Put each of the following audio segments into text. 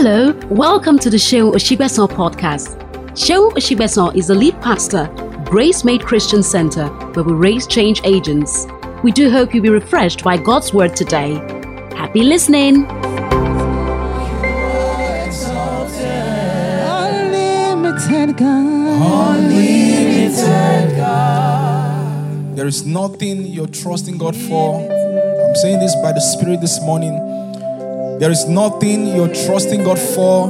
Hello, welcome to the Seun Osigbesan podcast. Seun Osigbesan is the lead pastor, Gracemade Christian Center, where we raise change agents. We do hope you'll be refreshed by God's word today. Happy listening. Unlimited God. Unlimited God. There is nothing you're trusting God for. I'm saying this by the Spirit this morning. There is nothing you're trusting God for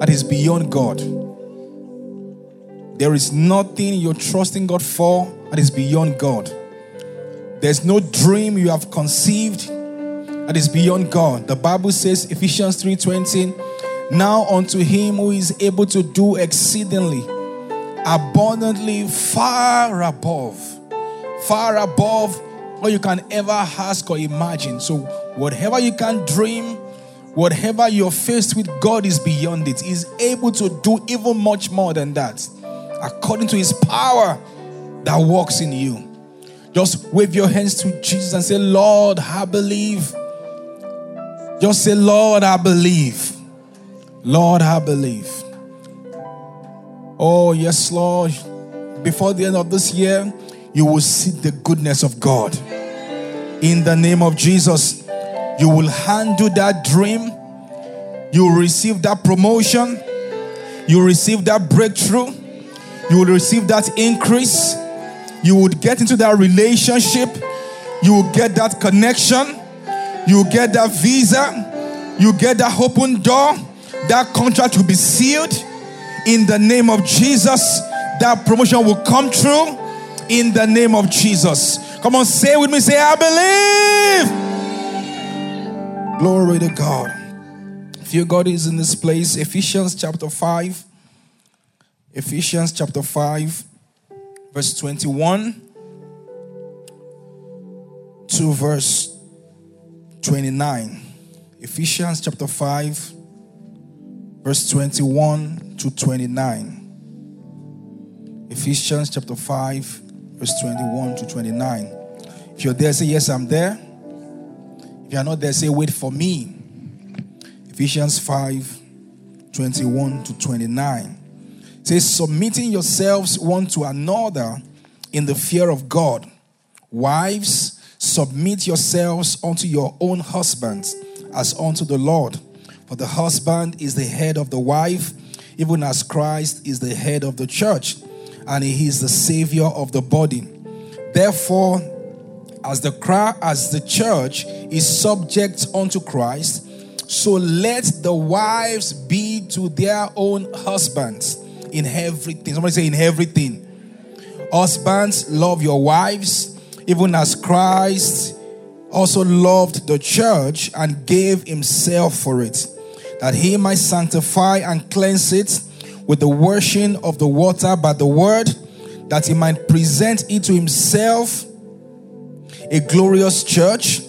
that is beyond God. There is nothing you're trusting God for that is beyond God. There's no dream you have conceived that is beyond God. The Bible says Ephesians 3:20, now unto him who is able to do exceedingly abundantly far above far above what you can ever ask or imagine. So whatever you can dream, whatever you're faced with, God is beyond it. He's able to do even much more than that. According to his power that works in you. Just wave your hands to Jesus and say, Lord, I believe. Just say, Lord, I believe. Lord, I believe. Oh, yes, Lord. Before the end of this year, you will see the goodness of God. In the name of Jesus, you will handle that dream. You will receive that promotion. You will receive that breakthrough. You will receive that increase. You would get into that relationship. You will get that connection. You will get that visa. You get that open door. That contract will be sealed in the name of Jesus. That promotion will come true in the name of Jesus. Come on, say with me, say, I believe. Glory to God. Fear God is in this place. Ephesians chapter 5. Ephesians chapter 5, verse 21 to verse 29. Ephesians chapter 5, verse 21 to 29. Ephesians chapter 5, verse 21 to 29. If you're there, say, Yes, I'm there. If you're not there, say, Wait for me. Ephesians 5, 21 to 29. It says, Submitting yourselves one to another in the fear of God. Wives, submit yourselves unto your own husbands as unto the Lord. For the husband is the head of the wife, even as Christ is the head of the church and he is the savior of the body. Therefore, as the as the church is subject unto Christ, so let the wives be to their own husbands in everything. Somebody say in everything. Husbands, love your wives, even as Christ also loved the church and gave himself for it, that he might sanctify and cleanse it with the washing of the water by the word, that he might present it to himself a glorious church,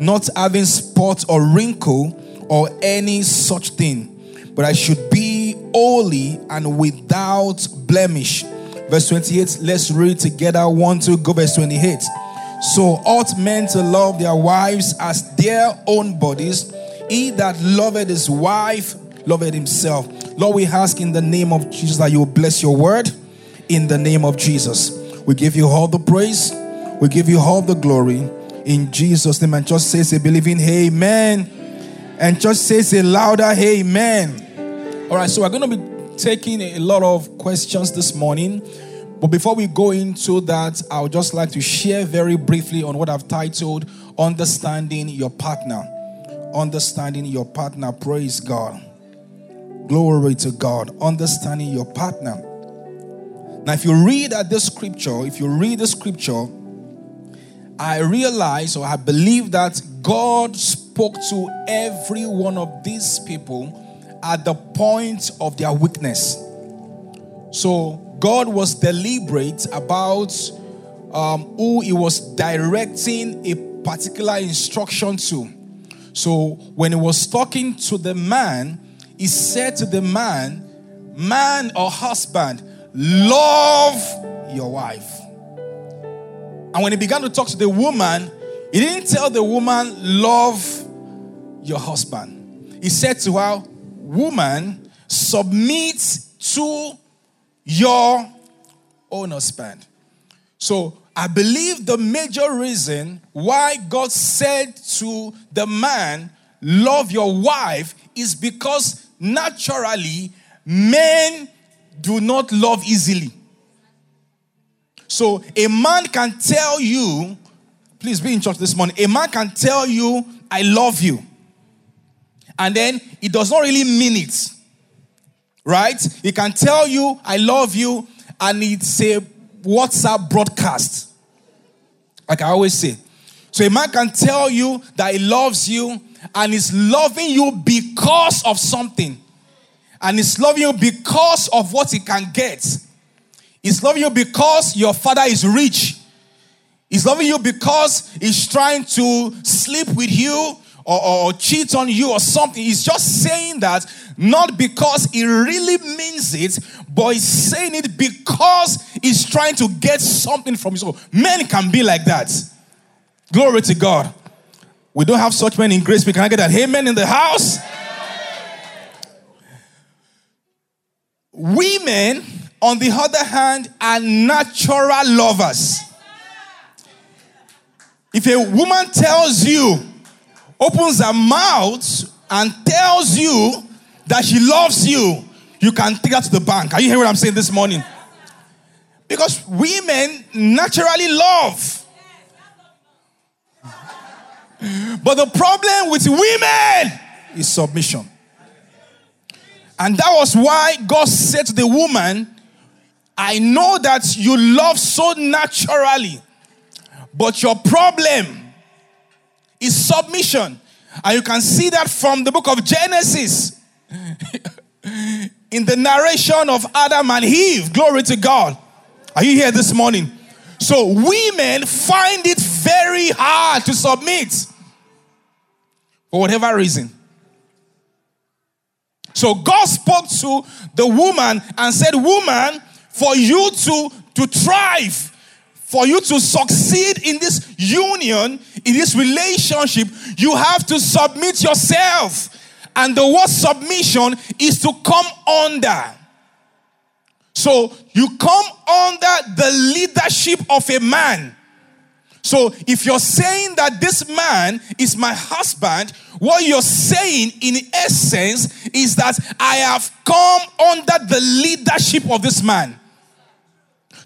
not having spot or wrinkle or any such thing, but I should be holy and without blemish. Verse 28, let's read together. One, two, go. Verse 28. So ought men to love their wives as their own bodies. He that loveth his wife loveth himself. Lord, we ask in the name of Jesus that you will bless your word in the name of Jesus. We give you all the praise, we give you all the glory in Jesus' name. And just say, say, believing, amen. And just say, say louder, amen. All right, so we're going to be taking a lot of questions this morning. But before we go into that, I would just like to share very briefly on what I've titled Understanding Your Partner. Understanding Your Partner. Praise God. Glory to God. Understanding your partner. Now, if you read at this scripture, if you read the scripture, I realize or I believe that God spoke to every one of these people at the point of their weakness. So, God was deliberate about um, who He was directing a particular instruction to. So, when He was talking to the man, He said to the man, Man or husband, love your wife. And when He began to talk to the woman, He didn't tell the woman, Love your husband. He said to her, woman, submit to your own husband. So I believe the major reason why God said to the man, Love your wife, is because naturally men do not love easily. So a man can tell you, please be in church this morning, a man can tell you, I love you. And then he does not really mean it. Right? He can tell you, I love you, and it's a WhatsApp broadcast. Like I always say. So a man can tell you that he loves you and is loving you because of something. And is loving you because of what he can get. He's loving you because your father is rich. He's loving you because he's trying to sleep with you or, or, cheat on you or something. He's just saying that not because he really means it, but he's saying it because he's trying to get something from you. So men can be like that. Glory to God. We don't have such men in grace. We can I get that amen in the house? Women, on the other hand, are natural lovers. If a woman tells you, opens her mouth and tells you that she loves you, you can take her to the bank. Are you hearing what I'm saying this morning? Because women naturally love. But the problem with women is submission. And that was why God said to the woman, I know that you love so naturally, but your problem is submission. And you can see that from the book of Genesis in the narration of Adam and Eve. Glory to God. Are you here this morning? So, women find it very hard to submit for whatever reason. So, God spoke to the woman and said, Woman, for you to, to thrive, for you to succeed in this union, in this relationship, you have to submit yourself. And the word submission is to come under. So you come under the leadership of a man. So if you're saying that this man is my husband, what you're saying in essence is that I have come under the leadership of this man.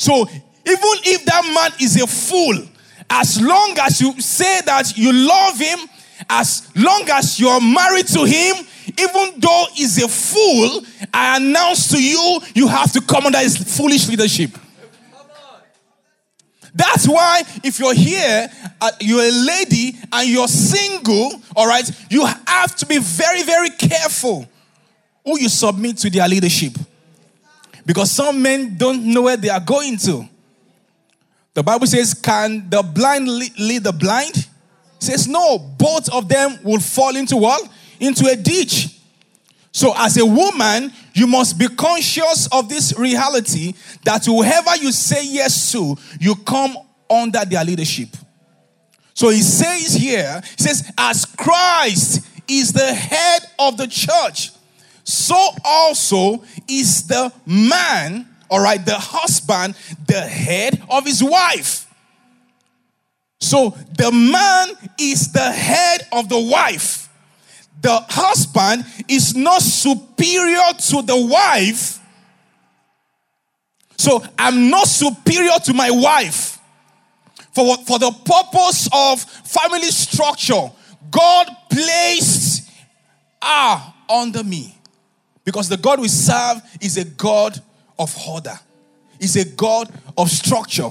So even if that man is a fool, as long as you say that you love him, as long as you're married to him, even though he's a fool, I announce to you, you have to come under his foolish leadership. That's why if you're here, uh, you're a lady and you're single, all right, you have to be very, very careful who you submit to their leadership. Because some men don't know where they are going to. The Bible says, Can the blind lead the blind? It says, No, both of them will fall into what? Into a ditch. So, as a woman, you must be conscious of this reality that whoever you say yes to, you come under their leadership. So he says here, he says, as Christ is the head of the church, so also is the man all right, the husband, the head of his wife. So the man is the head of the wife. The husband is not superior to the wife. So I'm not superior to my wife. For, for the purpose of family structure, God placed her under me. Because the God we serve is a God of order, is a God of structure.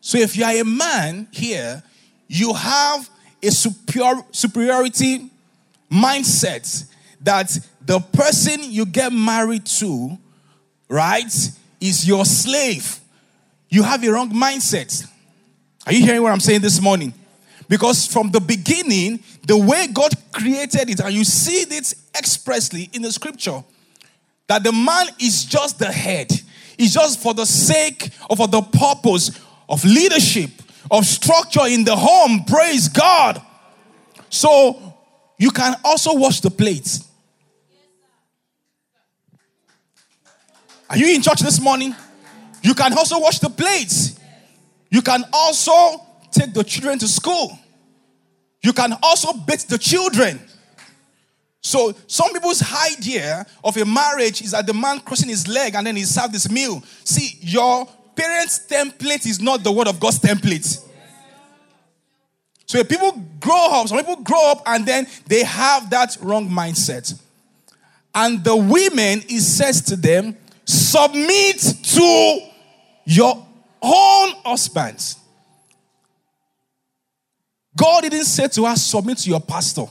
So if you are a man here, you have a superior, superiority mindset that the person you get married to, right, is your slave. You have a wrong mindset. Are you hearing what I'm saying this morning? Because from the beginning, the way God created it, and you see this expressly in the scripture, that the man is just the head. It's just for the sake or for the purpose of leadership, of structure in the home. Praise God. So you can also wash the plates. Are you in church this morning? You can also wash the plates. You can also take the children to school. You can also beat the children. So some people's idea of a marriage is that the man crossing his leg and then he served this meal. See, your parents' template is not the word of God's template. So if people grow up, some people grow up and then they have that wrong mindset. And the women, he says to them, submit to your own husbands. God didn't say to us, submit to your pastor.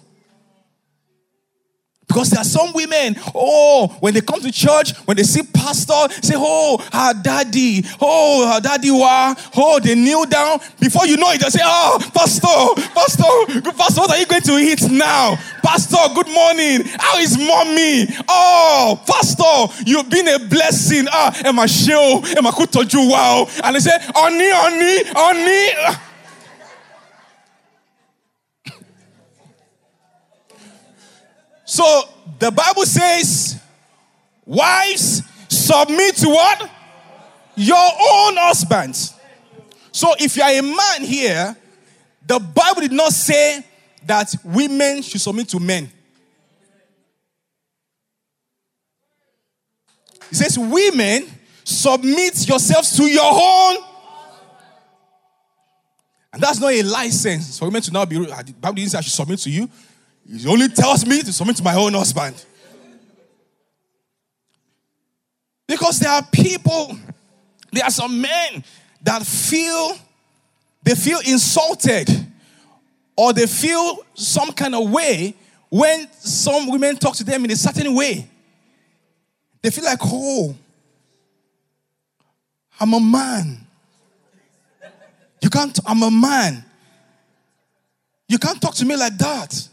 Because there are some women, oh, when they come to church, when they see pastor, say, oh, her daddy, oh, her daddy, wa, oh, they kneel down. Before you know it, they say, oh, pastor, pastor, good pastor, what are you going to eat now? Pastor, good morning. How is mommy? Oh, pastor, you've been a blessing. Ah, Emma show, Emma kutoju wow. And they say, oni, oni, oni. So the Bible says, wives, submit to what? Your own husbands. So if you are a man here, the Bible did not say that women should submit to men. It says, women, submit yourselves to your own. And that's not a license for women to now be. The Bible didn't say I should submit to you. He only tells me to submit to my own husband. Because there are people, there are some men that feel they feel insulted or they feel some kind of way when some women talk to them in a certain way. They feel like, oh, I'm a man. You can't, I'm a man. You can't talk to me like that.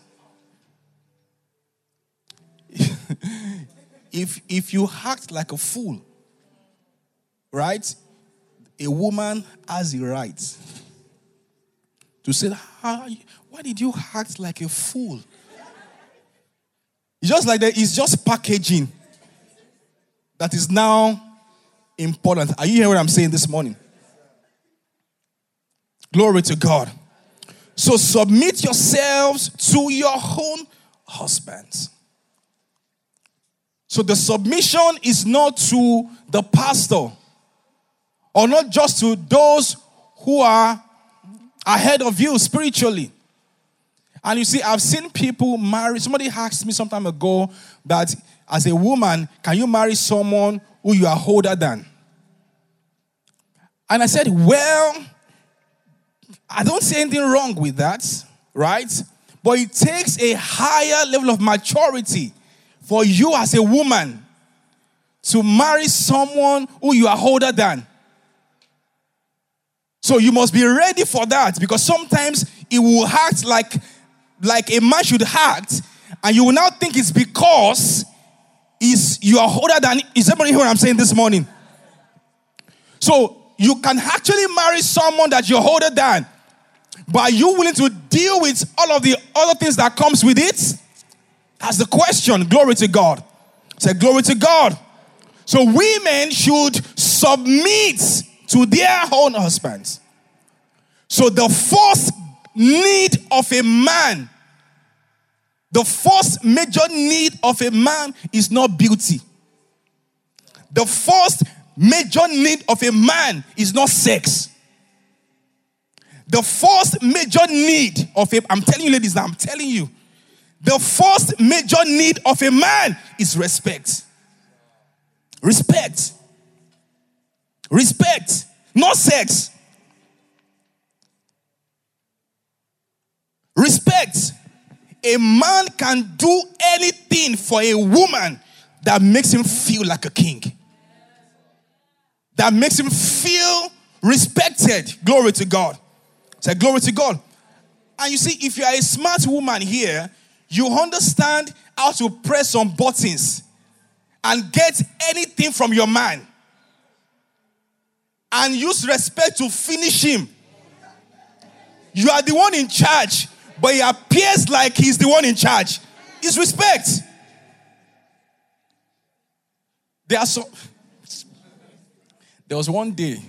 If if you act like a fool, right? A woman has the right to say, ah, why did you act like a fool? It's just like that, it's just packaging that is now important. Are you hearing what I'm saying this morning? Glory to God. So submit yourselves to your own husbands. So the submission is not to the pastor or not just to those who are ahead of you spiritually. And you see, I've seen people marry. Somebody asked me some time ago that as a woman, can you marry someone who you are older than? And I said, well, I don't see anything wrong with that, right? But it takes a higher level of maturity for you as a woman to marry someone who you are older than. So you must be ready for that because sometimes it will act like like a man should act, and you will now think it's because is you are older than. Is everybody hear what I'm saying this morning? So you can actually marry someone that you're older than, but are you willing to deal with all of the other things that comes with it? That's the question. Glory to God. Say, glory to God. So women should submit to their own husbands. So the first need of a man, the first major need of a man is not beauty. The first major need of a man is not sex. The first major need of a, I'm telling you, ladies, I'm telling you, the first major need of a man is respect. Respect. Respect, not sex. Respect. A man can do anything for a woman that makes him feel like a king, that makes him feel respected. Glory to God. Say, glory to God. And you see, if you are a smart woman here, you understand how to press some buttons and get anything from your man and use respect to finish him. You are the one in charge, but he appears like he's the one in charge. It's respect. There are some There was one day,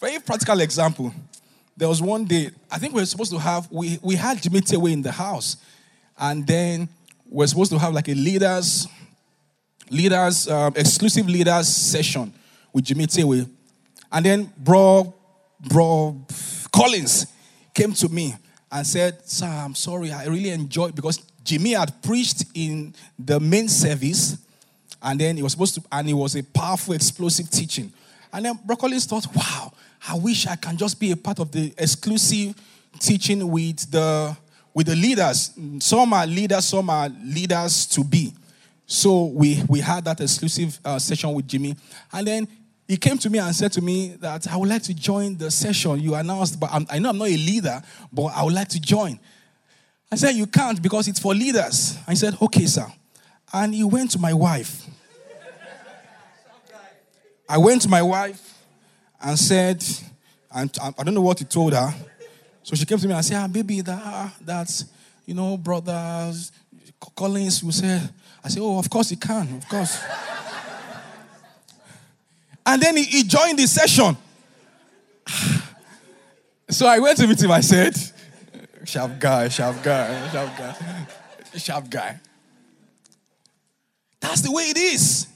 very practical example. There was one day, I think we were supposed to have, we, we had Jimmy Tewe in the house. And then we're supposed to have like a leaders, leaders, um, exclusive leaders session with Jimmy Tewe. And then bro, bro Collins came to me and said, Sir, I'm sorry, I really enjoyed because Jimmy had preached in the main service, and then he was supposed to, and it was a powerful, explosive teaching. And then Bro Collins thought, wow, I wish I can just be a part of the exclusive teaching with the with the leaders. Some are leaders, some are leaders to be. So we we had that exclusive uh, session with Jimmy, and then he came to me and said to me that I would like to join the session you announced, but I'm, i know I'm not a leader, but I would like to join. I said, You can't because it's for leaders. I said, Okay, sir. And he went to my wife. I went to my wife and said, and I don't know what he told her. So she came to me and said, ah, baby, that, that's, you know, brothers, Collins will say, I said, oh, of course he can, of course. and then he, he joined the session. so I went to meet him, I said, sharp guy, sharp guy, sharp guy, sharp guy. That's the way it is.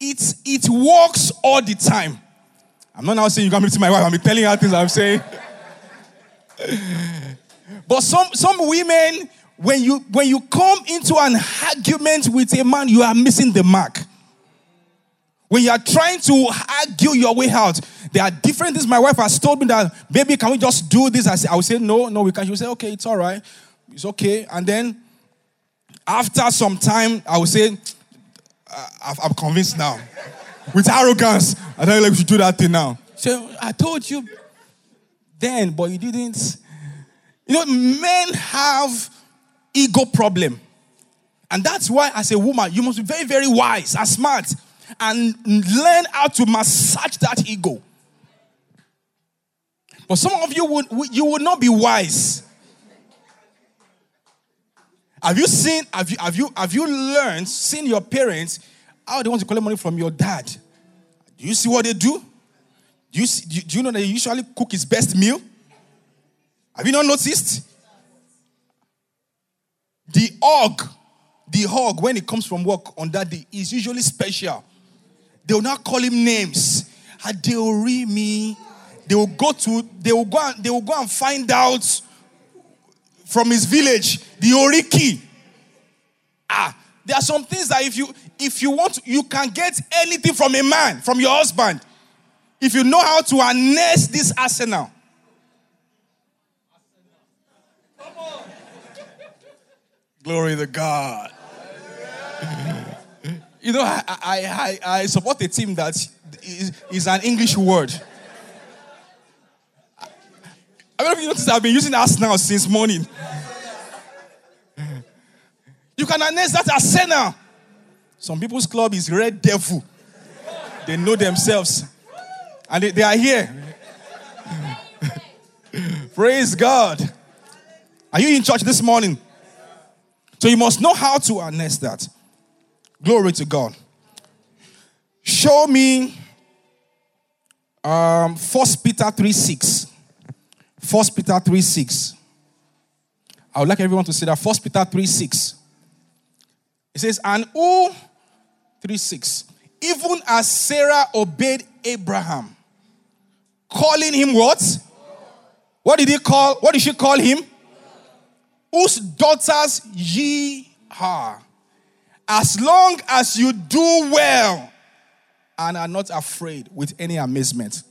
It's, it works all the time. I'm not now saying you can meet my wife, I'm telling her things I'm saying. but some, some women, when you, when you come into an argument with a man, you are missing the mark. When you are trying to argue your way out, there are different things. My wife has told me that, baby, can we just do this? I, say, I will say, no, no, we can. She will say, okay, it's all right. It's okay. And then after some time, I will say, I'm convinced now. With arrogance, I you, like, we should do that thing now. So I told you then, but you didn't. You know, men have ego problem. And that's why, as a woman, you must be very, very wise and smart and learn how to massage that ego. But some of you would you would not be wise. Have you seen, have you, have you, have you learned, seen your parents, how they want to collect money from your dad? Do you see what they do? Do you, see, do you know that they usually cook his best meal? Have you not noticed? The hog, the hog, when it comes from work on that day, is usually special. They will not call him names. me. They will go to, they will go and they will go and find out from his village, the Oriki. Ah, there are some things that if you if you want, you can get anything from a man, from your husband, if you know how to harness this arsenal. Glory to God. you know, I, I, I, I support a team that is, is an English word. I don't know if you noticed I've been using Arsenal since morning. You can harness that arsenal. Some people's club is Red Devil. They know themselves. And they, they are here. Praise God. Are you in church this morning? So you must know how to harness that. Glory to God. Show me um, 1 Peter 3 6. 1 Peter 3 6. I would like everyone to see that. 1 Peter 3 6. It says, And who, 3 6, even as Sarah obeyed Abraham, calling him what? What did he call? What did she call him? Whose daughters ye are. As long as you do well and are not afraid with any amazement.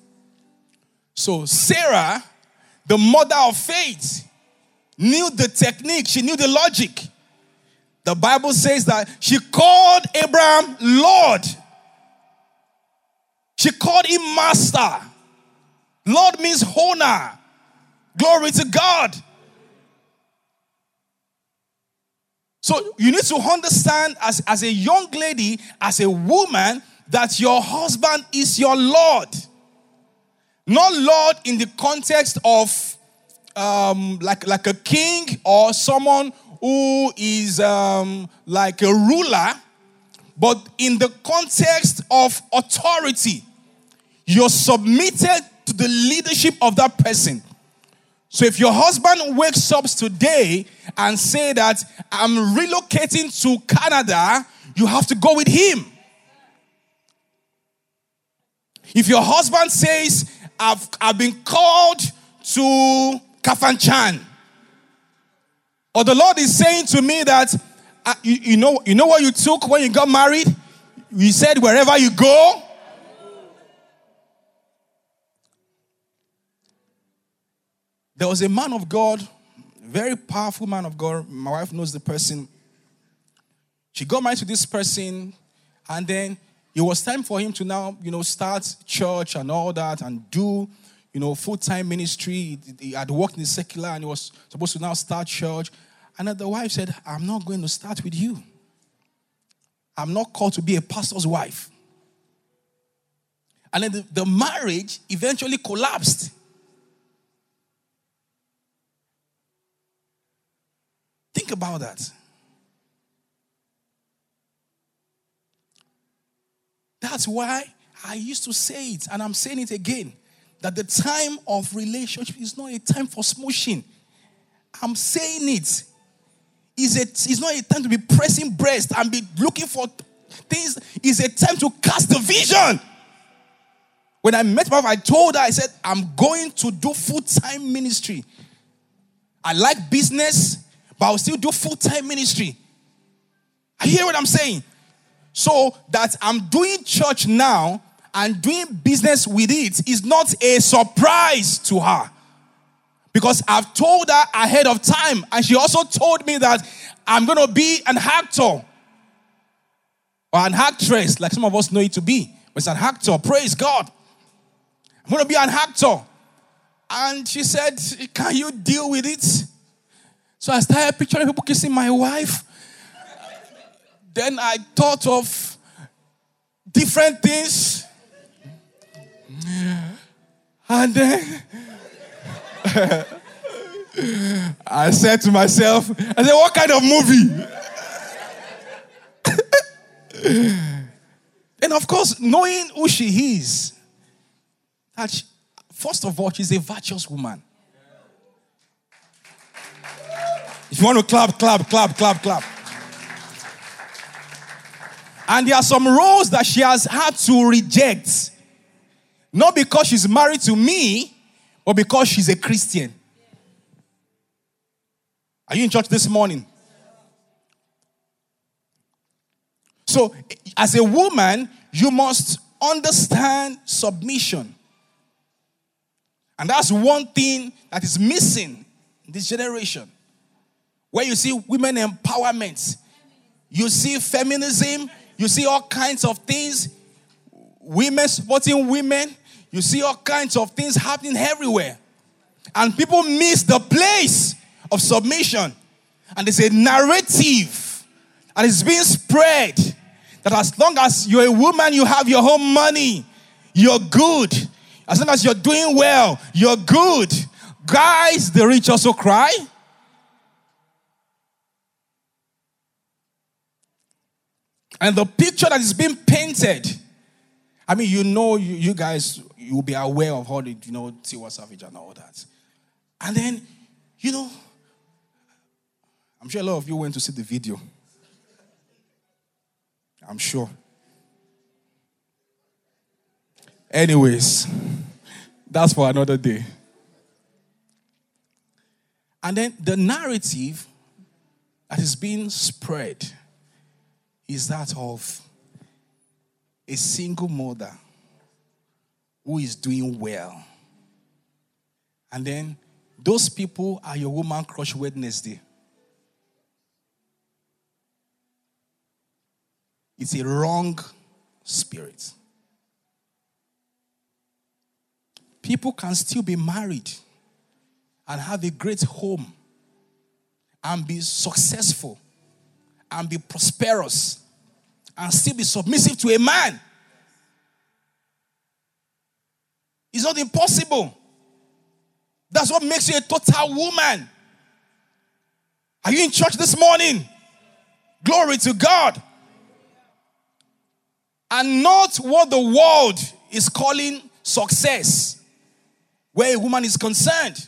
So, Sarah the mother of faith, knew the technique, she knew the logic. The Bible says that she called Abraham Lord. She called him Master. Lord means honor. Glory to God. So you need to understand as, as a young lady, as a woman, that your husband is your Lord. Not Lord in the context of um, like, like a king or someone who is um, like a ruler, but in the context of authority. You're submitted to the leadership of that person. So if your husband wakes up today and say that I'm relocating to Canada, you have to go with him. If your husband says, I've, I've been called to Kafanchan, or the Lord is saying to me that, uh, you, you, know, you know what you took when you got married? You said, wherever you go, there was a man of God, very powerful man of God. My wife knows the person. She got married to this person, and then it was time for him to now, you know, start church and all that and do, you know, full time ministry. He had worked in the secular and he was supposed to now start church. And the wife said, I'm not going to start with you. I'm not called to be a pastor's wife. And then the, the marriage eventually collapsed. Think about that. That's why I used to say it, and I'm saying it again that the time of relationship is not a time for smooshing. I'm saying it. It's, a, it's not a time to be pressing breast and be looking for things. It's a time to cast the vision. When I met my wife, I told her, I said, I'm going to do full time ministry. I like business, but I'll still do full time ministry. I hear what I'm saying. So that I'm doing church now and doing business with it is not a surprise to her. Because I've told her ahead of time, and she also told me that I'm going to be an actor or an actress, like some of us know it to be. But It's an actor, praise God. I'm going to be an actor. And she said, Can you deal with it? So I started picturing people kissing my wife then I thought of different things. And then I said to myself, I said, what kind of movie? and of course, knowing who she is, that she, first of all, she's a virtuous woman. If you want to clap, clap, clap, clap, clap. And there are some roles that she has had to reject. Not because she's married to me, but because she's a Christian. Are you in church this morning? So, as a woman, you must understand submission. And that's one thing that is missing in this generation. Where you see women empowerment, you see feminism, you see all kinds of things, women supporting women. You see all kinds of things happening everywhere. And people miss the place of submission. And there's a narrative and it's being spread that as long as you're a woman, you have your own money, you're good. As long as you're doing well, you're good. Guys, the rich also cry. And the picture that is being painted, I mean, you know, you, you guys, you'll be aware of all the, you know, Tiwa Savage and all that. And then, you know, I'm sure a lot of you went to see the video. I'm sure. Anyways, that's for another day. And then the narrative that is being spread is that of a single mother who is doing well. And then those people are your woman crush Wednesday. It's a wrong spirit. People can still be married and have a great home and be successful and be prosperous and still be submissive to a man. It's not impossible. That's what makes you a total woman. Are you in church this morning? Glory to God. and not what the world is calling success, where a woman is concerned.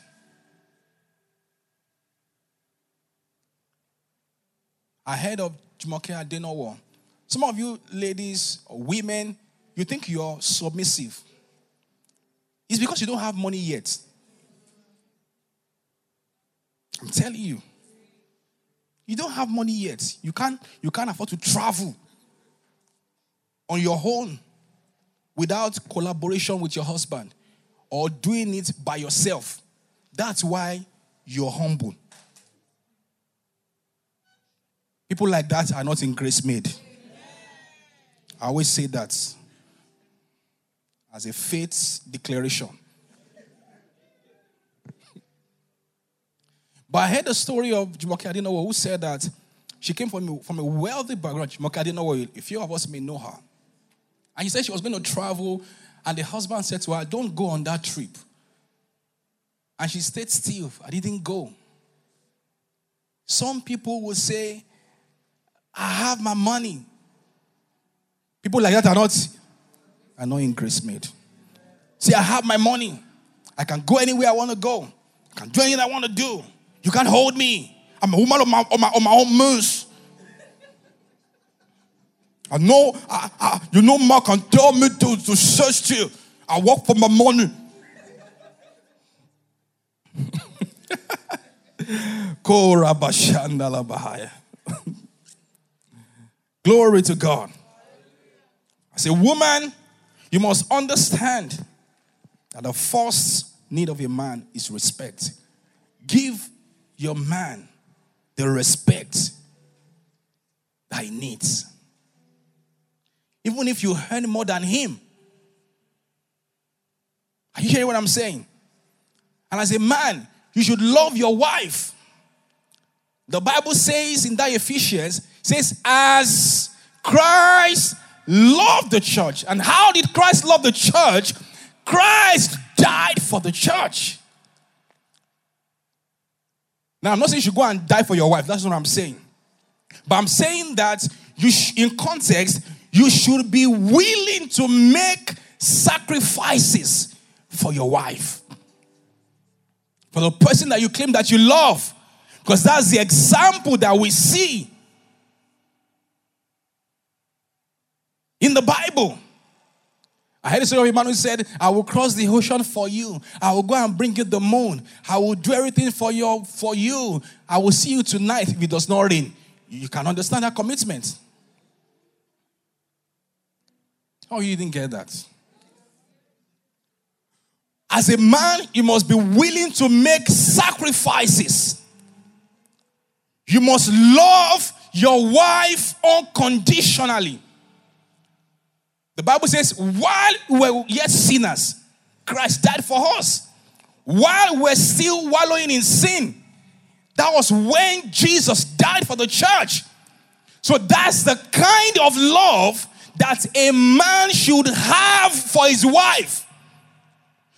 Ahead of Jumoke Adenowo, some of you ladies or women, you think you're submissive. It's because you don't have money yet. I'm telling you. You don't have money yet. You can't, you can't afford to travel on your own without collaboration with your husband or doing it by yourself. That's why you're humble. People like that are not in Gracemade. I always say that as a faith declaration. but I heard the story of Jumoke Adenowo who said that she came from a, from a wealthy background. Jumoke Adenowo, a few of us may know her. And she said she was going to travel, and the husband said to her, Don't go on that trip. And she stayed still. I didn't go. Some people will say, I have my money. People like that are not, are not in Gracemade. See, I have my money. I can go anywhere I want to go. I can do anything I want to do. You can't hold me. I'm a woman on my, on my, on my own moves. I know, I, I, you know, Mark can tell me to, to search you. I work for my money. Glory to God. I say, woman, you must understand that the first need of a man is respect. Give your man the respect that he needs. Even if you earn more than him. Are you hearing what I'm saying? And as a man, you should love your wife. The Bible says in that Ephesians, says, as Christ loved the church. And how did Christ love the church? Christ died for the church. Now, I'm not saying you should go and die for your wife. That's not what I'm saying. But I'm saying that you, sh- in context, you should be willing to make sacrifices for your wife, for the person that you claim that you love, because that's the example that we see in the Bible. I heard a story of a man who said, I will cross the ocean for you. I will go and bring you the moon. I will do everything for you. For you. I will see you tonight if it does not rain. You can understand that commitment. Oh, you didn't get that. As a man, you must be willing to make sacrifices. You must love your wife unconditionally. The Bible says, while we were yet sinners, Christ died for us. While we're still wallowing in sin, that was when Jesus died for the church. So that's the kind of love that a man should have for his wife.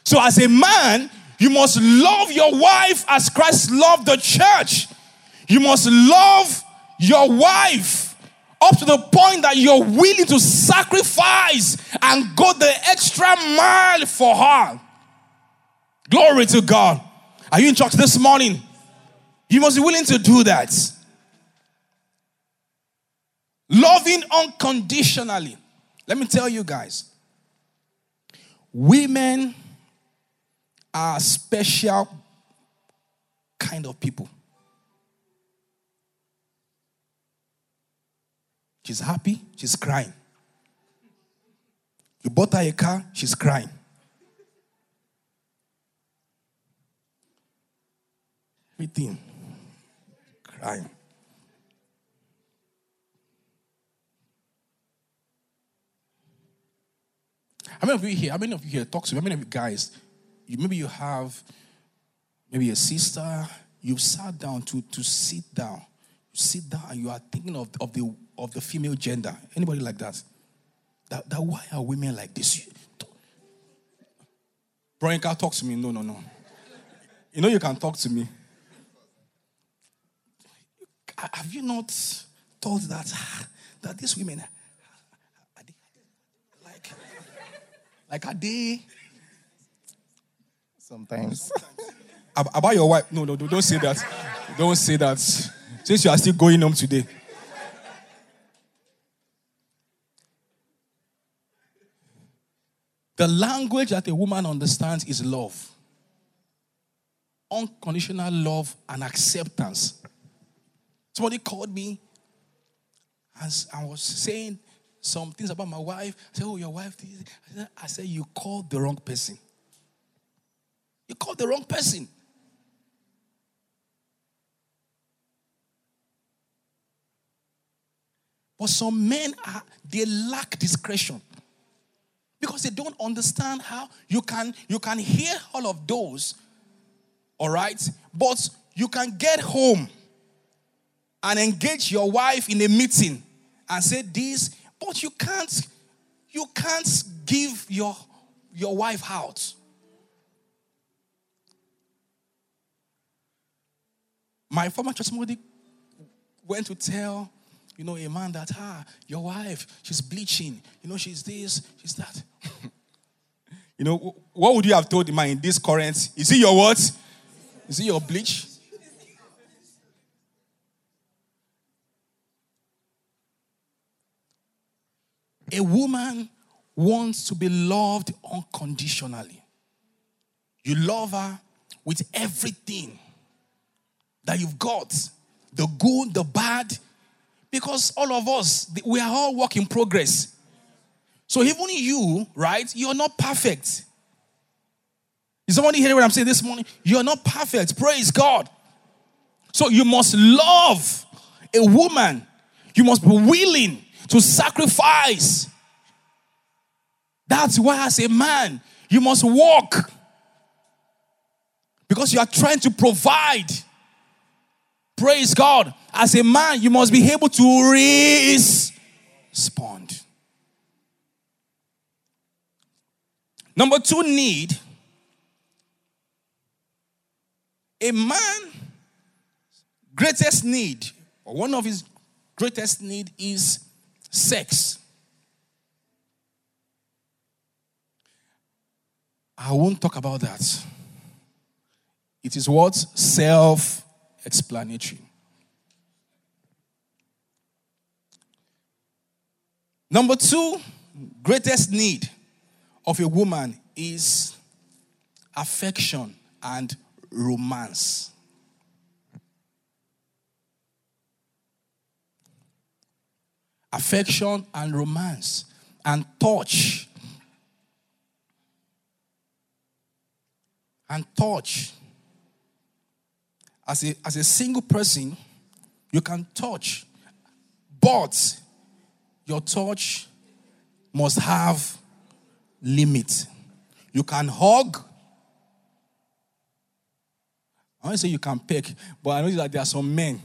So, as a man, you must love your wife as Christ loved the church. You must love your wife up to the point that you're willing to sacrifice and go the extra mile for her. Glory to God. Are you in church this morning? You must be willing to do that. Loving unconditionally. Let me tell you guys, women are special kind of people. She's happy, she's crying. You bought her a car, she's crying. Everything. Crying. How many of you here? How many of you here talk to me? How many of you guys? You, maybe you have maybe a sister. You've sat down to to sit down. Sit down and you are thinking of, of the of the female gender. Anybody like that? That, that why are women like this? Veronica, talk to me. No, no, no. You know you can talk to me. Have you not thought that that these women Like like a day. Sometimes. Ab- About your wife. No, no, don't say that. Don't say that. Since you are still going home today. The language that a woman understands is love. Unconditional love and acceptance. Somebody called me and I was saying some things about my wife. I said, Oh, your wife. I said, I said, You called the wrong person. You called the wrong person. But some men are they lack discretion. Because they don't understand how you can you can hear all of those all right? But you can get home and engage your wife in a meeting and say this but you can't you can't give your your wife out. My former testimony went to tell you know a man that ah your wife she's bleaching. You know she's this she's that. You know what would you have told the man in this current? Is it your what? Is it your bleach? A woman wants to be loved unconditionally. You love her with everything that you've got. The good, the bad, because all of us, we are all work in progress. So even you, right, you're not perfect. Is somebody hearing what I'm saying this morning? You're not perfect. Praise God. So you must love a woman. You must be willing to sacrifice. That's why, as a man, you must walk because you are trying to provide. Praise God. As a man, you must be able to respond. Number two need a man greatest need or one of his greatest need is sex i won't talk about that it is what self explanatory number two greatest need of a woman is affection and romance. Affection and romance and touch. And touch. As a, as a single person, you can touch, but your touch must have limit. You can hug. I want to say you can peck, but I know that there are some men.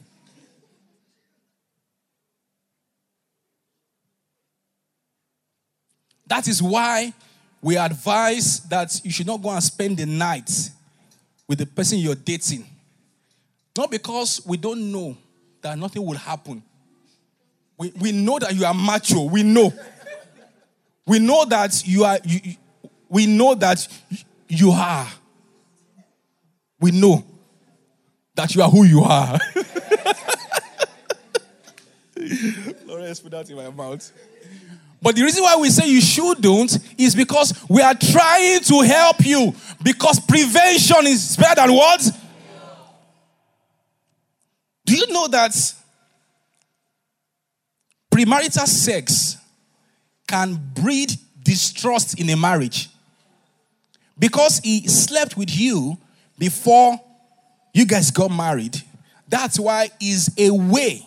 That is why we advise that you should not go and spend the night with the person you're dating. Not because we don't know that nothing will happen. We, we know that you are macho. We know. We know that you are, you- we know that you are. We know that you are who you are. Lawrence put that in my mouth. But the reason why we say you should don't is because we are trying to help you. Because prevention is better than what? Do you know that premarital sex can breed distrust in a marriage? Because he slept with you before you guys got married. That's why he's away,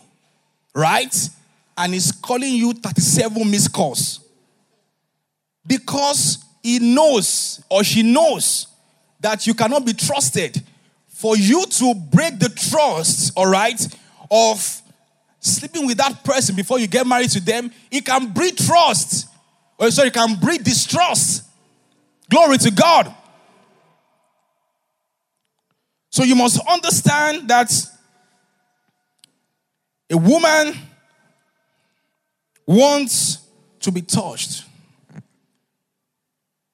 right? And he's calling you 37 missed calls. Because he knows or she knows that you cannot be trusted. For you to break the trust, all right, of sleeping with that person before you get married to them, it can breed trust. Or sorry, it can breed distrust. Glory to God. So you must understand that a woman wants to be touched.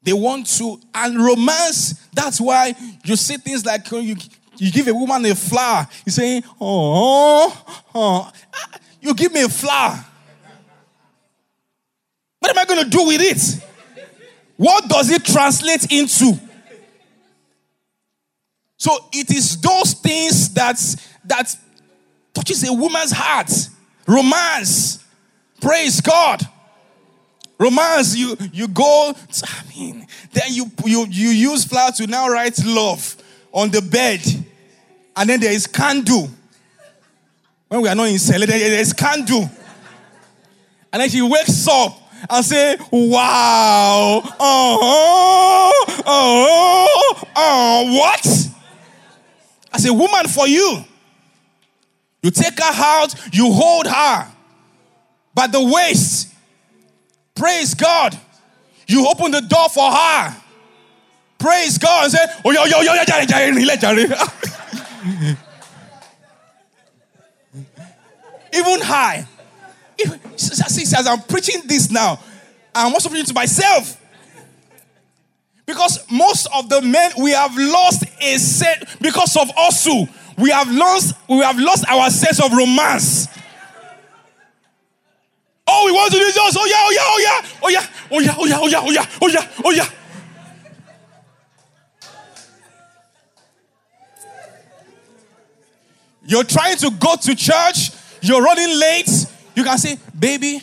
They want to, and romance, that's why you see things like when you, you give a woman a flower, you say, oh, oh, ah, you give me a flower. What am I going to do with it? What does it translate into? So it is those things that that touches a woman's heart. Romance. Praise God. Romance, you you go, I mean, then you you you use flower to now write love on the bed. And then there is candle. When we are not in cell, there is candle. And then she wakes up and say, wow, oh, oh, oh, what? As a woman for you. You take her out, you hold her by the waist. Praise God. You open the door for her. Praise God and say, Oh, yo, yo, yo, yo, jare, jare. Even high. See, as I'm preaching this now, I'm also preaching to myself. Because most of the men we have lost a set because of also we have lost we have lost our sense of romance. Oh, we want to do this. Oh yeah, oh yeah, oh yeah, oh yeah, oh yeah, oh yeah, oh yeah, oh yeah, oh yeah. You're trying to go to church, you're running late. You can say, baby,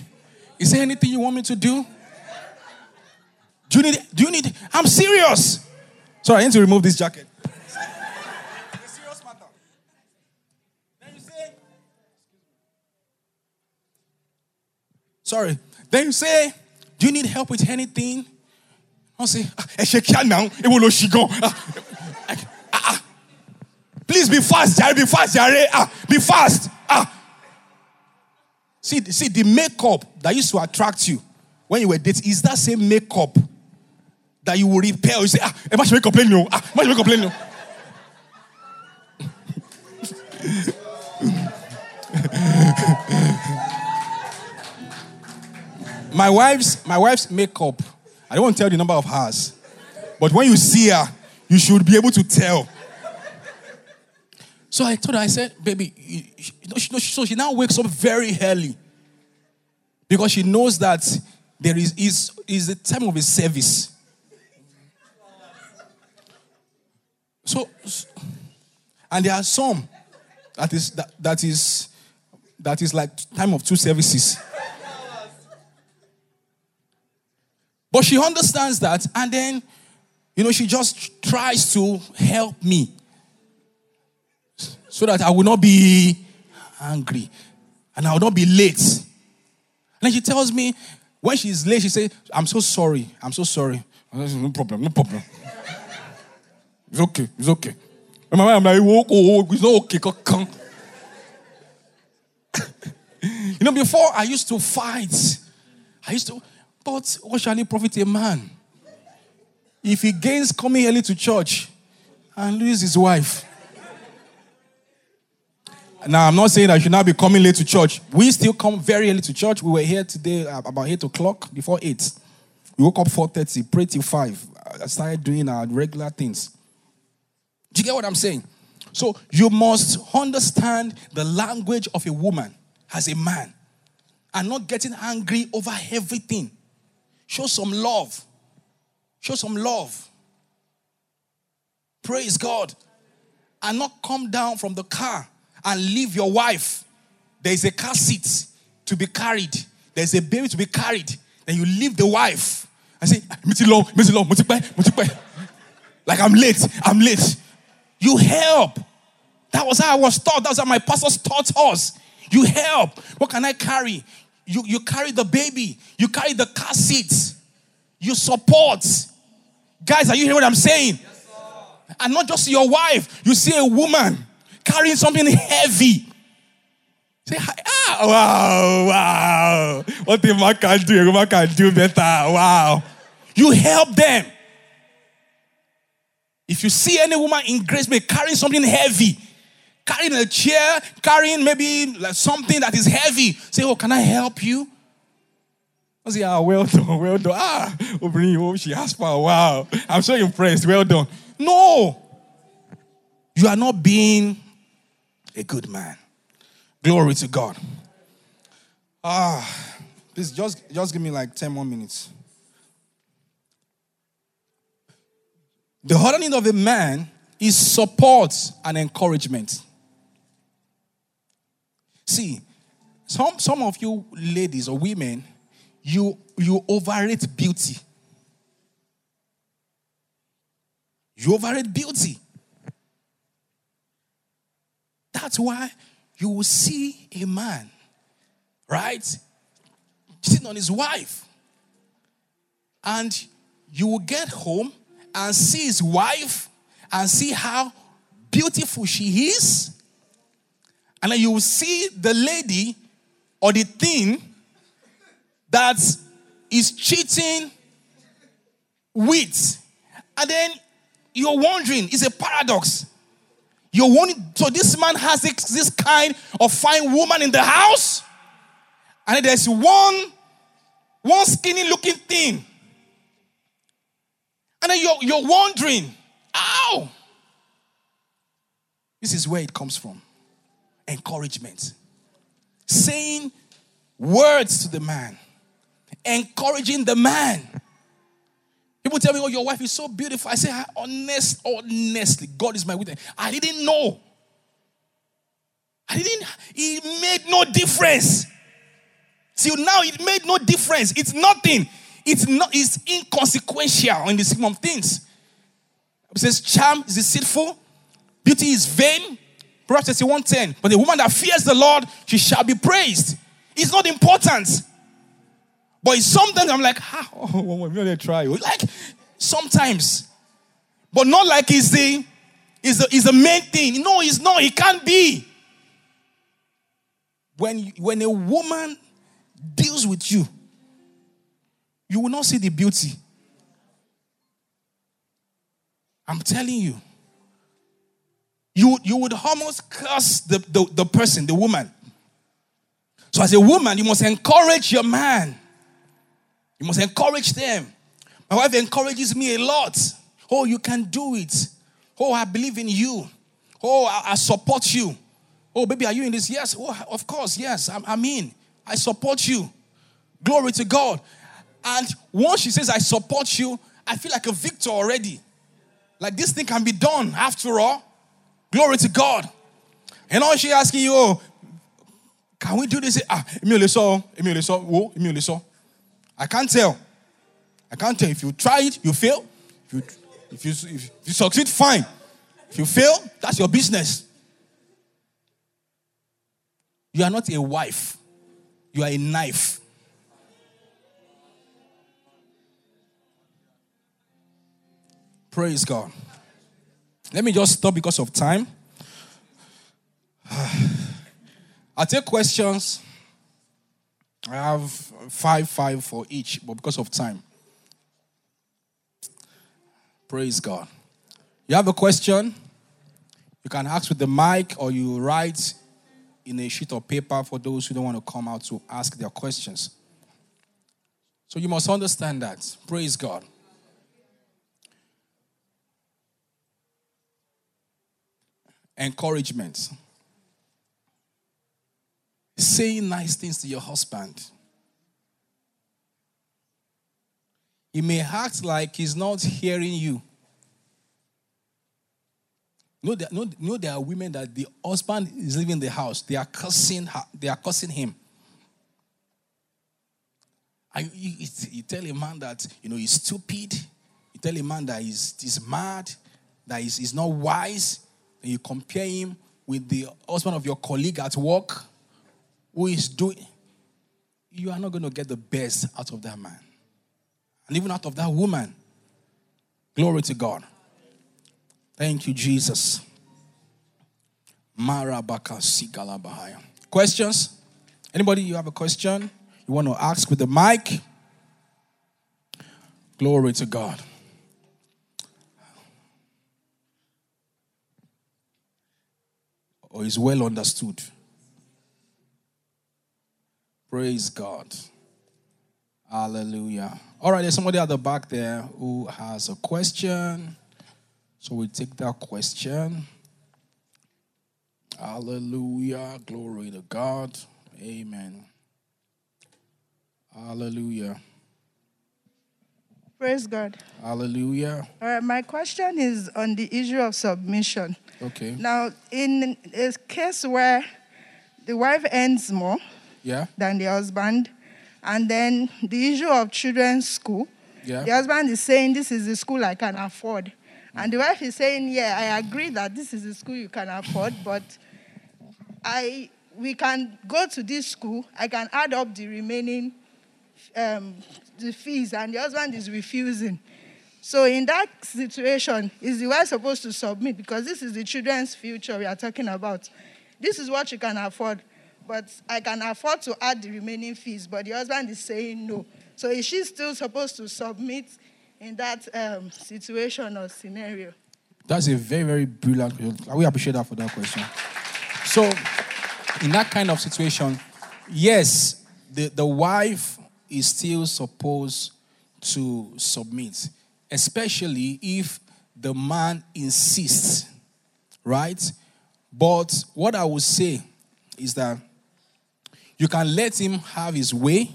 is there anything you want me to do? Do you need do you need I'm serious. Sorry, I need to remove this jacket. serious matter. Then you say Sorry. Then you say, Do you need help with anything? I'll say, ah, will ah, ah, Please be fast, Jerry. Be fast, Jerry. Ah, be fast. Ah. See, see, the makeup that used to attract you when you were dating is that same makeup that you will repel. You say, ah, am I should complain no? Ah, am I should complain no? My wife's my wife's makeup. I don't want to tell the number of hers, but when you see her, you should be able to tell. So I told her, I said, baby, you, you so she now wakes up very early because she knows that there is is is the time of a service. So, and there are some that is that, that is that is like time of two services. But she understands that, and then you know she just tries to help me so that I will not be angry and I will not be late. And then she tells me when she's late, she says, I'm so sorry. I'm so sorry. No problem, no problem. It's okay. It's okay. And my mind, I'm like, oh, oh, oh, it's not okay. Come. you know, before I used to fight. I used to, what shall it profit a man if he gains coming early to church and lose his wife? Now, I'm not saying I should not be coming late to church. We still come very early to church. We were here today about 8 o'clock, before 8. We woke up 4.30, prayed till 5. I started doing our regular things. Do you get what I'm saying? So you must understand the language of a woman as a man and not getting angry over everything. Show some love. Show some love. Praise God. And not come down from the car and leave your wife. There's a car seat to be carried, there's a baby to be carried. Then you leave the wife and say, ah, like I'm late, I'm late. You help. That was how I was taught. That's how my pastors taught us. You help. What can I carry? You, you carry the baby. You carry the car seats, You support. Guys, are you hearing what I'm saying? Yes, and not just your wife. You see a woman carrying something heavy. Say, ah, wow, wow. What the man can do, a man can do better. Wow. You help them. If you see any woman in Gracemade carrying something heavy, carrying a chair, carrying maybe like something that is heavy, say, Oh, can I help you? I say, ah, well done, well done. Ah, yìí, oh, she asked for a while. I'm so impressed. Well done. No. You are not being a good man. Glory to God. Ah, please just, just give me like 10 more minutes. The need of a man is support and encouragement. See, some, some of you ladies or women, you, you overrate beauty. You overrate beauty. That's why you will see a man, right, sitting on his wife. And you will get home and see his wife and see how beautiful she is. And then you will see the lady or the thing that is cheating with. And then you're wondering, it's a paradox. You're wondering, so this man has this, this kind of fine woman in the house, and there's one, one skinny looking thing. And then you're, you're wondering, how? This is where it comes from encouragement. Saying words to the man, encouraging the man. People tell me, Oh, your wife is so beautiful. I say, ah, honest, honestly, God is my witness. I didn't know. I didn't, it made no difference. Till now, it made no difference. It's nothing. It's not, it's inconsequential in the scheme of things. It says, charm is deceitful, beauty is vain. Proverbs 31:10. But the woman that fears the Lord, she shall be praised. It's not important. But sometimes I'm like, ah, oh, I'm gonna try. Like sometimes, but not like it's the is the is the main thing. No, it's not. It can't be. When when a woman deals with you, you will not see the beauty. I'm telling you. You, you would almost curse the, the, the person, the woman. So, as a woman, you must encourage your man. You must encourage them. My wife encourages me a lot. Oh, you can do it. Oh, I believe in you. Oh, I, I support you. Oh, baby, are you in this? Yes. Oh, of course. Yes. I'm, I'm in. I support you. Glory to God. And once she says, I support you, I feel like a victor already. Like this thing can be done after all. Glory to God. And all she asking you, oh, can we do this? Ah, Emile so, Emile whoa, Emile. I can't tell. I can't tell. If you try it, you fail. If you, if you, if you succeed, fine. If you fail, that's your business. You are not a wife. You are a knife. Praise God. Let me just stop because of time. I'll take questions. I have five, five for each, but because of time. Praise God. You have a question? You can ask with the mic or you write in a sheet of paper for those who don't want to come out to ask their questions. So you must understand that. Praise God. Encouragement. Saying nice things to your husband. He may act like he's not hearing you. No, there, no, no, there are women that the husband is leaving the house. They are cursing her, they are cursing him. And you, you, you, tell a man that you know he's stupid. You tell a man that he's, he's mad, that he's, he's not wise and you compare him with the husband of your colleague at work who is doing, you are not going to get the best out of that man. And even out of that woman. Glory to God. Thank you, Jesus. Marabaka Sigalabahaya. Questions? Anybody, you have a question you want to ask with the mic? Glory to God. Or is well understood. Praise God. Hallelujah. All right, there's somebody at the back there who has a question. So we take that question. Hallelujah. Glory to God. Amen. Hallelujah. Praise God. Hallelujah. All right, my question is on the issue of submission. Okay. Now, in a case where the wife earns more Yeah. than the husband, and then the issue of children's school, Yeah. the husband is saying, This is the school I can afford. And the wife is saying, Yeah, I agree that this is the school you can afford, but I we can go to this school, I can add up the remaining um, the fees, and the husband is refusing. So in that situation, is the wife supposed to submit? Because this is the children's future we are talking about. This is what you can afford, but I can afford to add the remaining fees, but the husband is saying no. So is she still supposed to submit in that um, situation or scenario? That's a very, very brilliant question. We appreciate that for that question. So, in that kind of situation, yes, the, the wife is still supposed to submit, especially if the man insists, right? But what I would say is that you can let him have his way,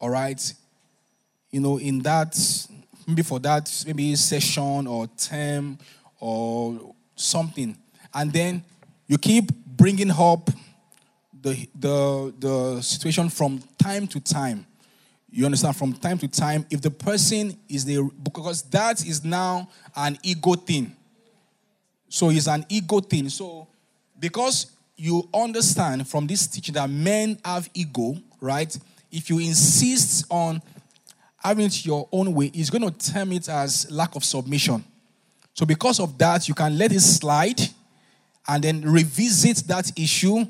all right? You know, in that, maybe for that, maybe session or term or something. And then you keep bringing up the, the, the situation from time to time. You understand? From time to time, if the person is the, because that is now an ego thing. So it's an ego thing. So because you understand from this teaching that men have ego, right? If you insist on having it your own way, it's going to term it as lack of submission. So because of that, you can let it slide and then revisit that issue.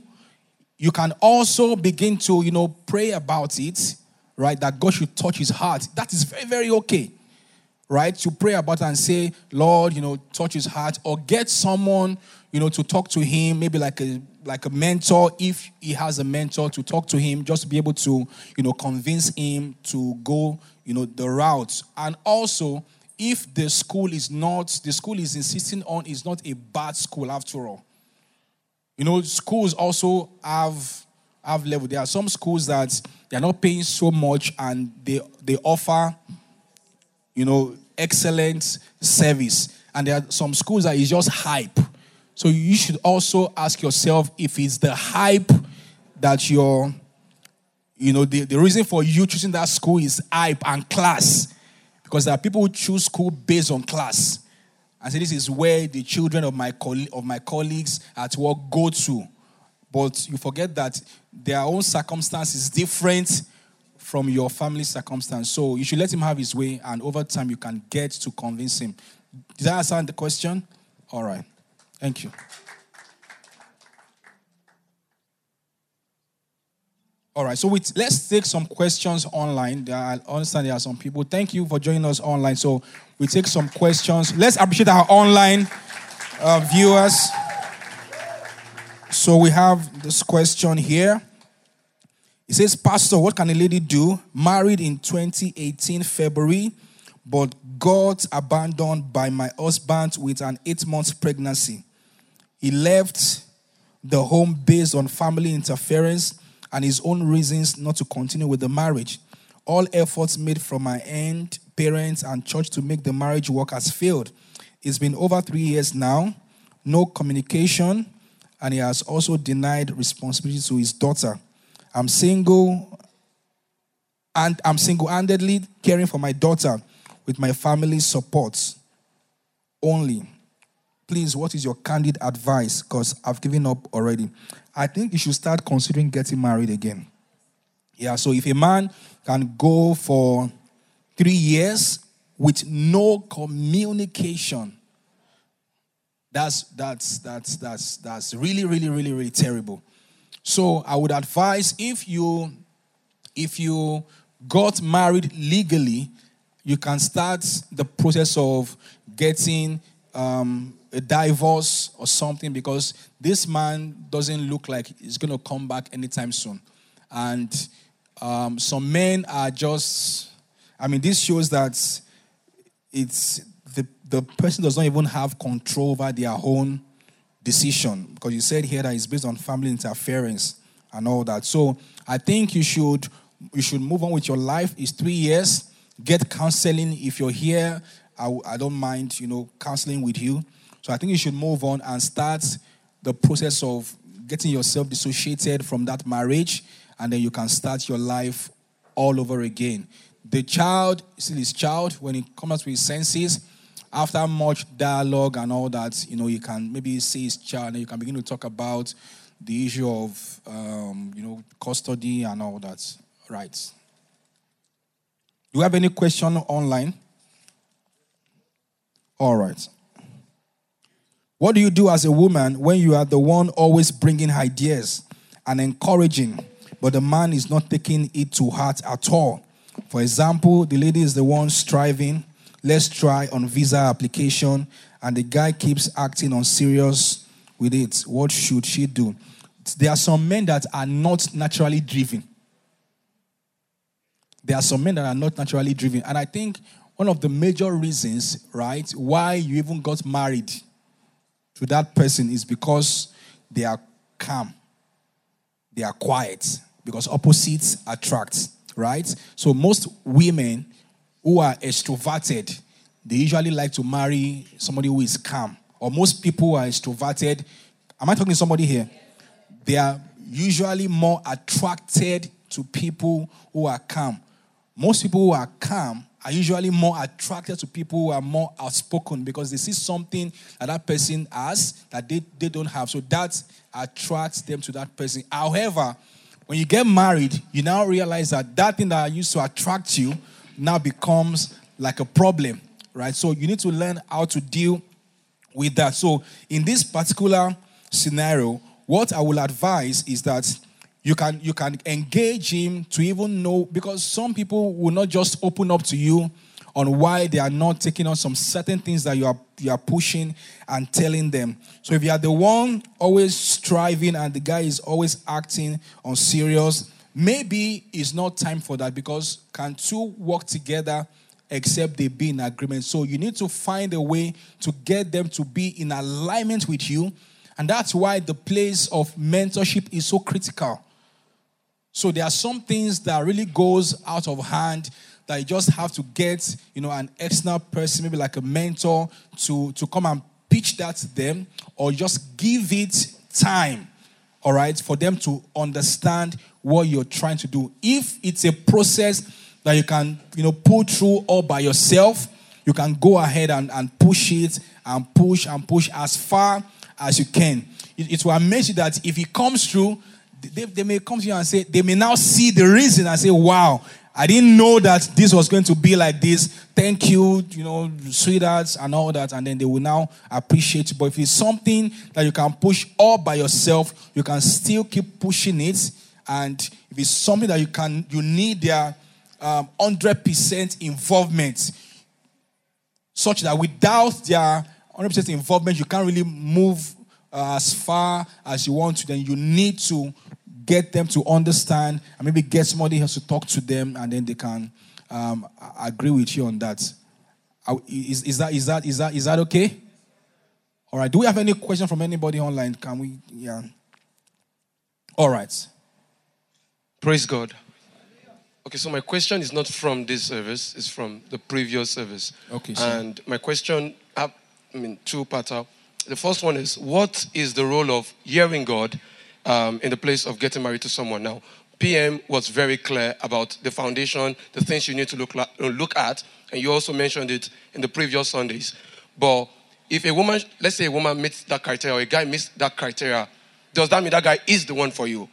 You can also begin to, you know, pray about it, right? That God should touch his heart. That is very, very okay right? To pray about and say, Lord, you know, touch his heart, or get someone, you know, to talk to him, maybe like a like a mentor, if he has a mentor, to talk to him, just to be able to, you know, convince him to go, you know, the route. And also, if the school is not, the school is insisting on is not a bad school after all. You know, schools also have have level. There are some schools that they're not paying so much and they they offer you know, excellent service. And there are some schools that is just hype. So you should also ask yourself if it's the hype that you're, you know, the, the reason for you choosing that school is hype and class. Because there are people who choose school based on class. And say this is where the children of my of my colleagues at work go to. But you forget that their own circumstance is different from your family circumstance. So you should let him have his way, and over time you can get to convince him. Did I answer the question? All right. Thank you. All right, so we let's take some questions online. I understand there are some people. Thank you for joining us online. So we take some questions. Let's appreciate our online uh, viewers. So we have this question here. It says, Pastor, what can a lady do? Married in 2018 February, but got abandoned by my husband with an eight months pregnancy. He left the home based on family interference and his own reasons not to continue with the marriage. All efforts made from my end, parents, and church to make the marriage work has failed. It's been over three years now, no communication, and he has also denied responsibility to his daughter. I'm single and I'm single-handedly caring for my daughter with my family's support only. Please, what is your candid advice? Because I've given up already. I think you should start considering getting married again. Yeah, so if a man can go for three years with no communication, that's that's that's that's that's really, really, really, really terrible. So I would advise if you if you got married legally, you can start the process of getting um, a divorce or something because this man doesn't look like he's going to come back anytime soon. And um, some men are just, I mean, this shows that it's the, the person does not even have control over their own decision because you said here that it's based on family interference and all that. So I think you should you should move on with your life. It's three years. Get counseling if you're here. I, I don't mind, you know, counseling with you. So I think you should move on and start the process of getting yourself dissociated from that marriage, and then you can start your life all over again. The child still his child when he comes to his senses. After much dialogue and all that, you know, you can maybe see his child, and you can begin to talk about the issue of, um, you know, custody and all that. Right. Do you have any question online? All right. What do you do as a woman when you are the one always bringing ideas and encouraging, but the man is not taking it to heart at all? For example, the lady is the one striving, let's try on visa application, and the guy keeps acting on serious with it. What should she do? There are some men that are not naturally driven. There are some men that are not naturally driven. And I think one of the major reasons, right, why you even got married to that person is because they are calm, they are quiet, because opposites attract, right? So most women who are extroverted, they usually like to marry somebody who is calm. Or most people who are extroverted, am I talking to somebody here? They are usually more attracted to people who are calm. Most people who are calm are usually more attracted to people who are more outspoken because they see something that that person has that they, they don't have. So that attracts them to that person. However, when you get married, you now realize that that thing that used to attract you now becomes like a problem, right? So you need to learn how to deal with that. So in this particular scenario, what I will advise is that you can you can engage him to even know because some people will not just open up to you on why they are not taking on some certain things that you are you are pushing and telling them. So if you are the one always striving and the guy is always acting on serious, maybe it's not time for that because can two work together except they be in agreement? So you need to find a way to get them to be in alignment with you. And that's why the place of mentorship is so critical. So there are some things that really goes out of hand that you just have to get, you know, an external person, maybe like a mentor, to, to come and pitch that to them, or just give it time, all right, for them to understand what you're trying to do. If it's a process that you can, you know, pull through all by yourself, you can go ahead and, and push it and push and push as far as you can. It, it will amaze you that if it comes through, they, they may come to you and say, they may now see the reason and say, wow, I didn't know that this was going to be like this. Thank you, you know, sweethearts and all that. And then they will now appreciate you. But if it's something that you can push all by yourself, you can still keep pushing it. And if it's something that you can, you need their um, 100% involvement, such that without their 100% involvement, you can't really move uh, as far as you want to, then you need to get them to understand and maybe get somebody else to talk to them and then they can um, agree with you on that. Is, is, that, is, that, is, that, is that okay? All right. Do we have any question from anybody online? Can we? Yeah. All right. Praise God. Okay, so my question is not from this service, it's from the previous service. Okay, sure. And my question, I mean, two parts. The first one is what is the role of hearing God um, in the place of getting married to someone. Now, PM was very clear about the foundation, the things you need to look, la- look at, and you also mentioned it in the previous Sundays. But if a woman, let's say a woman meets that criteria or a guy meets that criteria, does that mean that guy is the one for you?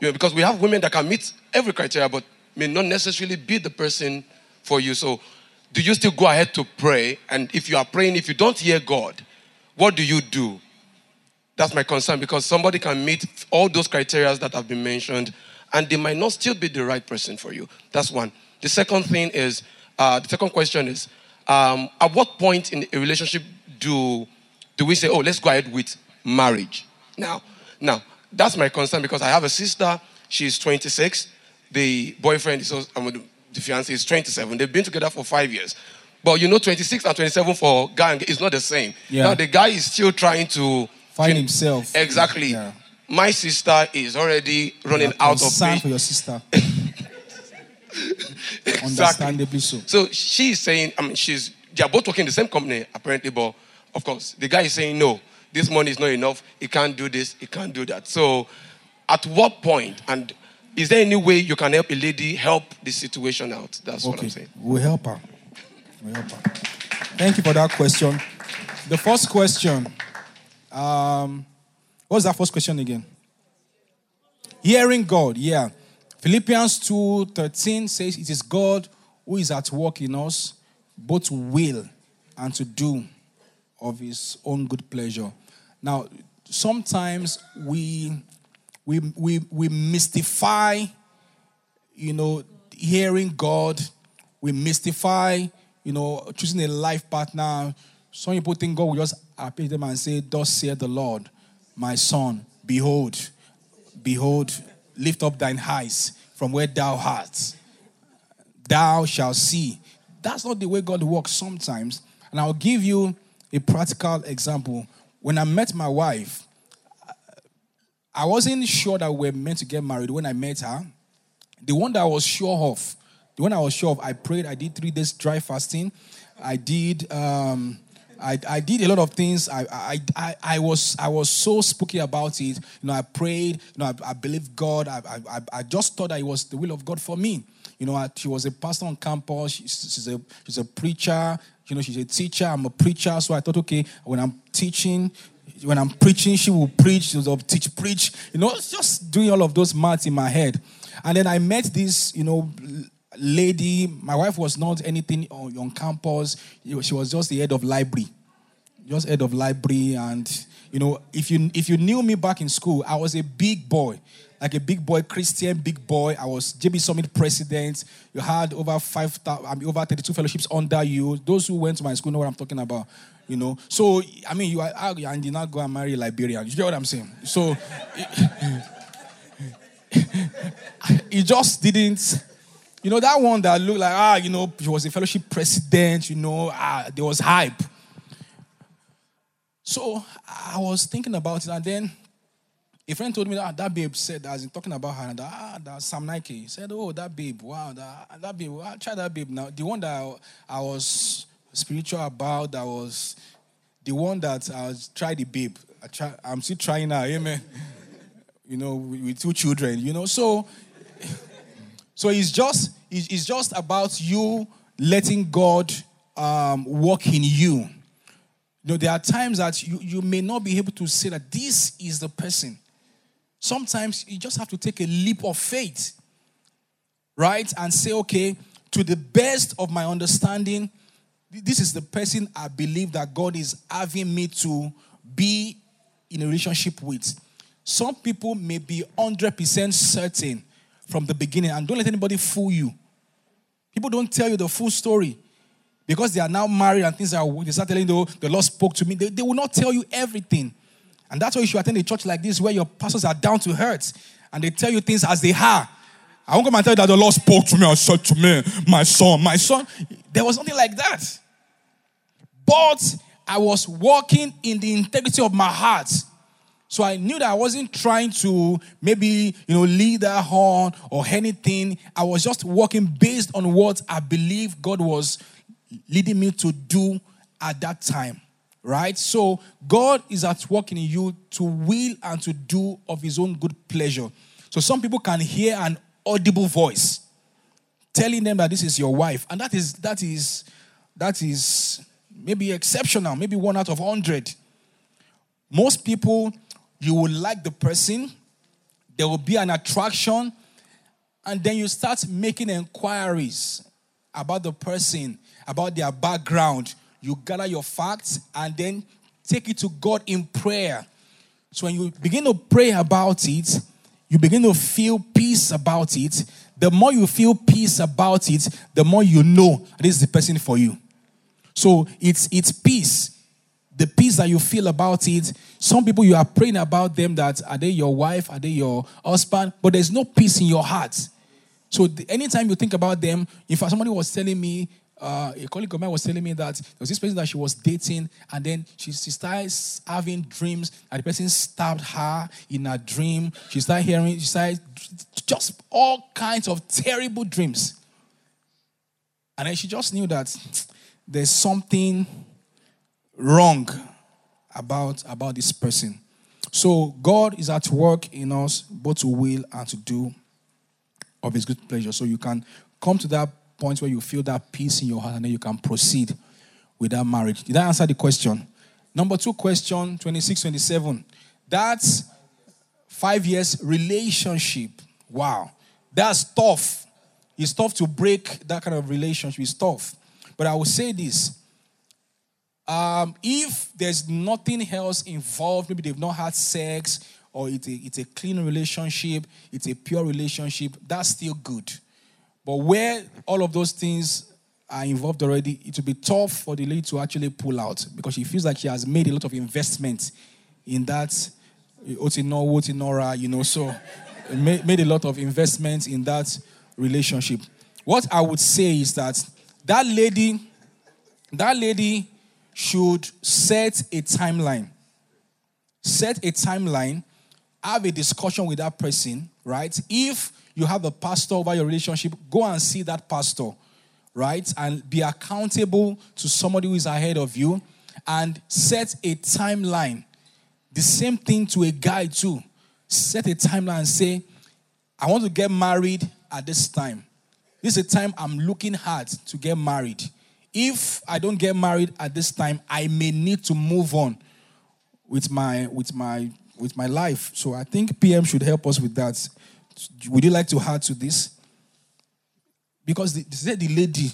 You know, because we have women that can meet every criteria, but may not necessarily be the person for you. So, do you still go ahead to pray? And if you are praying, if you don't hear God, what do you do? That's my concern because somebody can meet all those criteria that have been mentioned and they might not still be the right person for you. That's one. The second thing is, uh, the second question is, um, at what point in a relationship do do we say, oh, let's go ahead with marriage? Now, now that's my concern because I have a sister. She's 26. the boyfriend is also, I mean, the fiance is 27. They've been together for five years. But you know, 26 and 27 for girl is not the same. Yeah. Now the guy is still trying to Find himself. Exactly. Yeah. My sister is already running out of patience. for your sister. Exactly. Understandably so. So she's saying, I mean, she's they are both working in the same company apparently, but of course the guy is saying no, this money is not enough. He can't do this. He can't do that. So, at what point and is there any way you can help a lady help the situation out? That's what I'm Okay, saying. we'll help her. Thank you for that question. The first question. Um, what was that first question again? Hearing God, yeah. Philippians 2:13 says it is God who is at work in us, both to will and to do of his own good pleasure. Now, sometimes we we we, we mystify you know, hearing God, we mystify, you know, choosing a life partner. Some people think God will just appear to them and say, Thus saith the Lord, my son, behold, behold, lift up thine eyes from where thou art. Thou shalt see. That's not the way God works sometimes. And I'll give you a practical example. When I met my wife, I wasn't sure that we were meant to get married when I met her. The one that I was sure of, the one I was sure of, I prayed. I did three days dry fasting. I did. Um, I, I did a lot of things. I, I, I, I was I was so spooky about it. You know, I prayed. You know, I, I believed God. I, I, I just thought that it was the will of God for me. You know, she was a pastor on campus. She's, she's a she's a preacher. You know, she's a teacher. I'm a preacher. So I thought, okay, when I'm teaching, when I'm preaching, she will preach. She will teach, preach. You know, just doing all of those maths in my head. And then I met this, you know, lady. My wife was not anything on, on campus. She was just the head of library, just head of library. And you know, if you if you knew me back in school, I was a big boy, like a big boy Christian big boy. I was JB Summit president. You had over five, I mean, over thirty-two fellowships under you. Those who went to my school know what I'm talking about. You know, so I mean, you are and did not go and marry Liberian. You get what I'm saying? So. it just didn't. You know, that one that looked like, ah, you know, he was a fellowship president, you know, ah, there was hype. So I was thinking about it, and then a friend told me that that babe said, as in talking about her, and that, ah, that Sam Nike. Said, oh, that babe, wow, that, that babe, wow, try that babe now. The one that I, I was spiritual about, that was the one that I was, try the babe. I try, I'm still trying now, amen. You know, with, with two children, you know, so so it's just it's just about you letting God um, work in you. You know, there are times that you, you may not be able to say that this is the person. Sometimes you just have to take a leap of faith, right? And say, okay, to the best of my understanding, this is the person I believe that God is having me to be in a relationship with. Some people may be 100% certain from the beginning, and don't let anybody fool you. People don't tell you the full story because they are now married and things are they start telling you oh, the Lord spoke to me. They, they will not tell you everything. And that's why you should attend a church like this where your pastors are down to earth and they tell you things as they are. I won't come and tell you that the Lord spoke to me and said to me, my son, my son. There was nothing like that. But I was walking in the integrity of my heart. So I knew that I wasn't trying to maybe, you know, lead her on or anything. I was just walking based on what I believe God was leading me to do at that time. Right? So God is at work in you to will and to do of his own good pleasure. So some people can hear an audible voice telling them that this is your wife. And that is that is that is maybe exceptional, maybe one out of hundred. Most people, you will like the person, there will be an attraction, and then you start making inquiries about the person, about their background. You gather your facts and then take it to God in prayer. So when you begin to pray about it, you begin to feel peace about it. The more you feel peace about it, the more you know this is the person for you. So it's it's peace. The peace that you feel about it. Some people you are praying about them that are they your wife, are they your husband, but there's no peace in your heart. So the, anytime you think about them, in fact, somebody was telling me, uh, a colleague of mine was telling me that there was this person that she was dating, and then she, she starts having dreams that the person stabbed her in a dream. She started hearing, she started just all kinds of terrible dreams. And then she just knew that there's something wrong about, about this person. So God is at work in us, both to will and to do of his good pleasure. So you can come to that point where you feel that peace in your heart and then you can proceed with that marriage. Did I answer the question? Number two question, 26, 27. That's five years relationship. Wow. That's tough. It's tough to break that kind of relationship. It's tough. But I will say this. Um, if there's nothing else involved, maybe they've not had sex, or it's a, it's a clean relationship, it's a pure relationship, that's still good. But where all of those things are involved already, it will be tough for the lady to actually pull out because she feels like she has made a lot of investment in that Otino, Otinora, you know, so made, made a lot of investment in that relationship. What I would say is that that lady, that lady should set a timeline. Set a timeline have a discussion with that person, right? If you have a pastor over your relationship, go and see that pastor, right? And be accountable to somebody who is ahead of you and set a timeline. The same thing to a guy, too. Set a timeline and say, I want to get married at this time. This is a time I'm looking hard to get married. If I don't get married at this time, I may need to move on with my with my with my life. So I think PM should help us with that. Would you like to add to this? Because the, the lady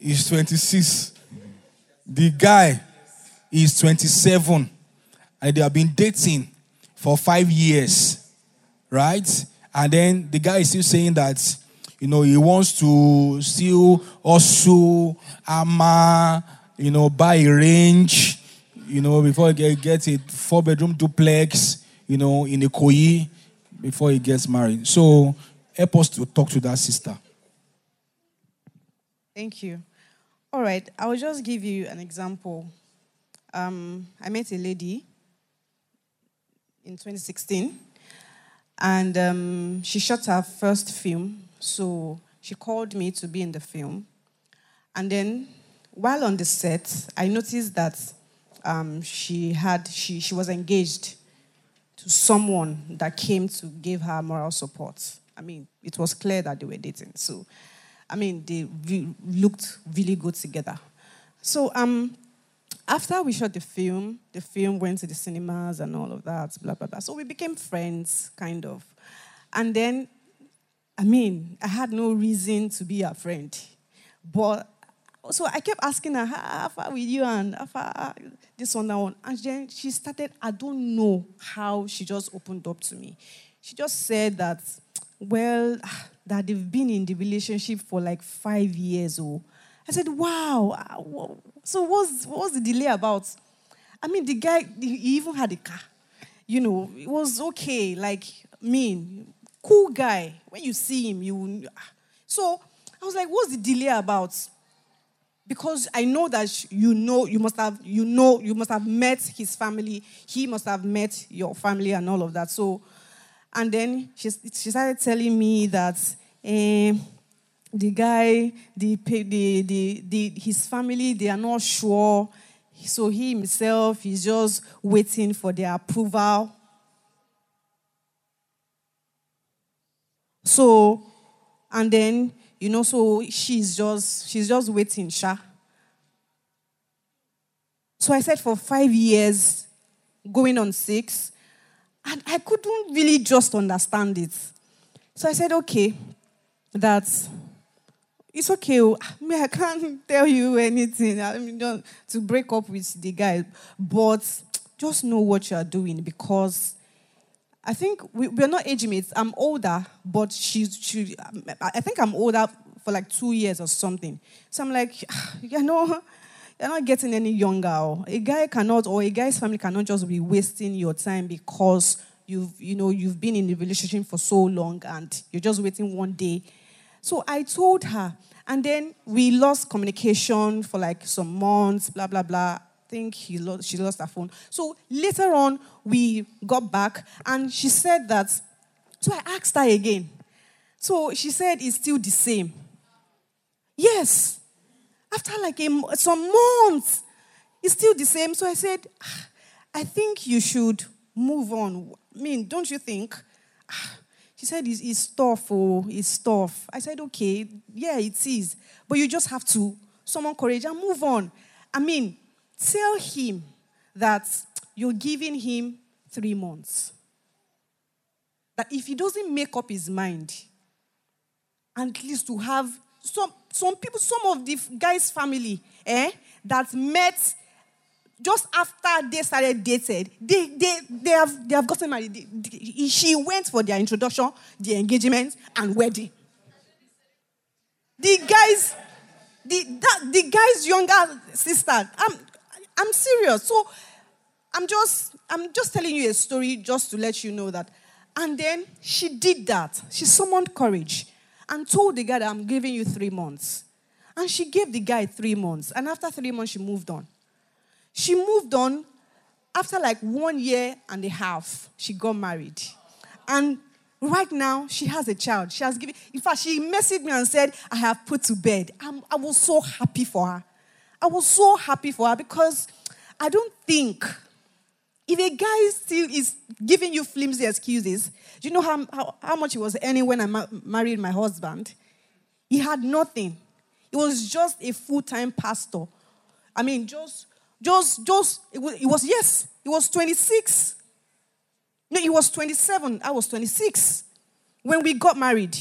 is 26, the guy is 27, and they have been dating for five years, right? And then the guy is still saying that, you know, he wants to still also ama, you know, buy a range, you know, before he get, get a four bedroom duplex, you know, in Ikoyi before he gets married. So help us to talk to that sister. Thank you. All right, I will just give you an example. Um, I met a lady in 2016, and um, she shot her first film. So she called me to be in the film. And then, while on the set, I noticed that um, she had she she was engaged to someone that came to give her moral support. I mean, it was clear that they were dating. So, I mean, they re- looked really good together. So, um, after we shot the film, the film went to the cinemas and all of that, blah, blah, blah. So we became friends, kind of. And then, I mean, I had no reason to be a friend. But so I kept asking her, how far with you and how far this one, that one. And then she started, I don't know how she just opened up to me. She just said that, well, that they've been in the relationship for like five years. Oh, I said, wow. Uh, so what's, what's the delay about? I mean, the guy, he even had a car. You know, it was okay. Like, mean, cool guy. When you see him, you. So I was like, what's the delay about? because I know that you know you must have you know you must have met his family. He must have met your family and all of that. So, and then she she started telling me that eh, the guy, the, the the the his family, they are not sure. So he himself is just waiting for their approval. So, and then you know, so she's just she's just waiting, Sha. So I said for five years, going on six, and I couldn't really just understand it. So I said, okay, that's it's okay. Oh, I mean, I can't tell you anything. I mean, to break up with the guy, but just know what you are doing because I think we, we're not age mates. I'm older, but she's she. I think I'm older for like two years or something. So I'm like, you know, you're not getting any younger. Oh. A guy cannot, or a guy's family cannot just be wasting your time because you've, you know, you've been in a relationship for so long and you're just waiting one day So I told her, and then we lost communication for like some months, blah, blah, blah. Think he lost, she lost her phone. So later on, we got back, and she said that. So I asked her again. So she said it's still the same. Yes. After like a, some months, it's still the same. So I said, "Ah, I think you should move on. I mean, don't you think? Ah, She said, it's, it's tough, oh, it's tough. I said, okay, yeah, it is. But you just have to summon courage and move on. I mean, tell him that you're giving him three months. That if he doesn't make up his mind, at least to have some some people, some of the guy's family, eh, that met just after they started dated, they, they, they, have, they have gotten married. They- they- she went for their introduction, the engagement, and wedding. The guy's, the, that, the guy's younger sister, I'm, I'm serious. So I'm just, I'm just telling you a story just to let you know that. And then she did that. She summoned courage and told the guy that I'm giving you three months. And she gave the guy three months. And after three months, she moved on. She moved on after like one year and a half. She got married. And right now, she has a child. She has given, in fact, she messaged me and said, I have put to bed. I'm, I was so happy for her. I was so happy for her because I don't think if a guy still is giving you flimsy excuses, do you know how, how, how much he was earning when I ma- married my husband? He had nothing. He was just a full time pastor. I mean, just, just, just, it was, it was, yes, he was 26. No, he was 27. I was 26 when we got married.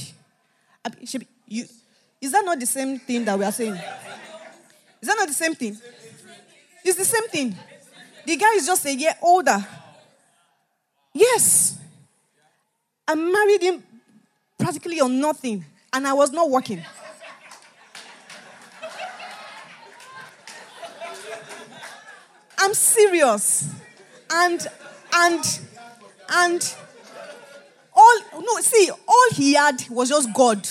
I- she- you- Is that not the same thing that we are saying? Is that not the same thing? It's the same thing. The guy is just a year older. Yes. I married him practically on nothing, and I was not working. I'm serious. And, and, and, all, no, see, all he had was just God.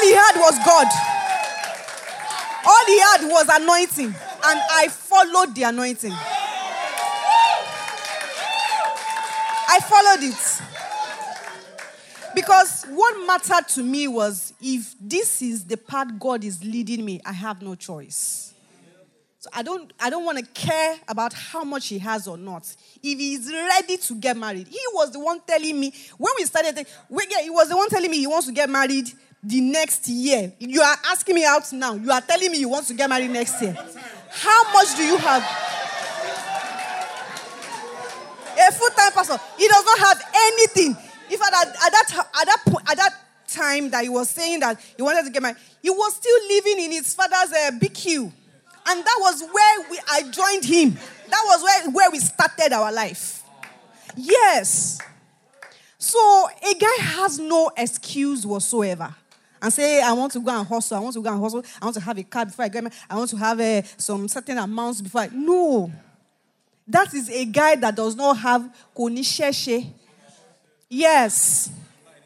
All he had was God. All he had was anointing. And I followed the anointing. I followed it. Because what mattered to me was if this is the path God is leading me, I have no choice. So I don't I don't want to care about how much he has or not. If he's ready to get married, he was the one telling me when we started. We, he was the one telling me he wants to get married the next year. You are asking me out now. You are telling me you want to get married next year. How much do you have? A full-time pastor. He does not have anything. In fact, at, at that at that point, at that time that he was saying that he wanted to get married, he was still living in his father's uh, BQ. And that was where we, I joined him. That was where, where we started our life. Yes. So a guy has no excuse whatsoever. And say, I want to go and hustle. I want to go and hustle. I want to have a car before I get married. I want to have uh, some certain amounts before I. No. That is a guy that does not have konisheshe. Yes.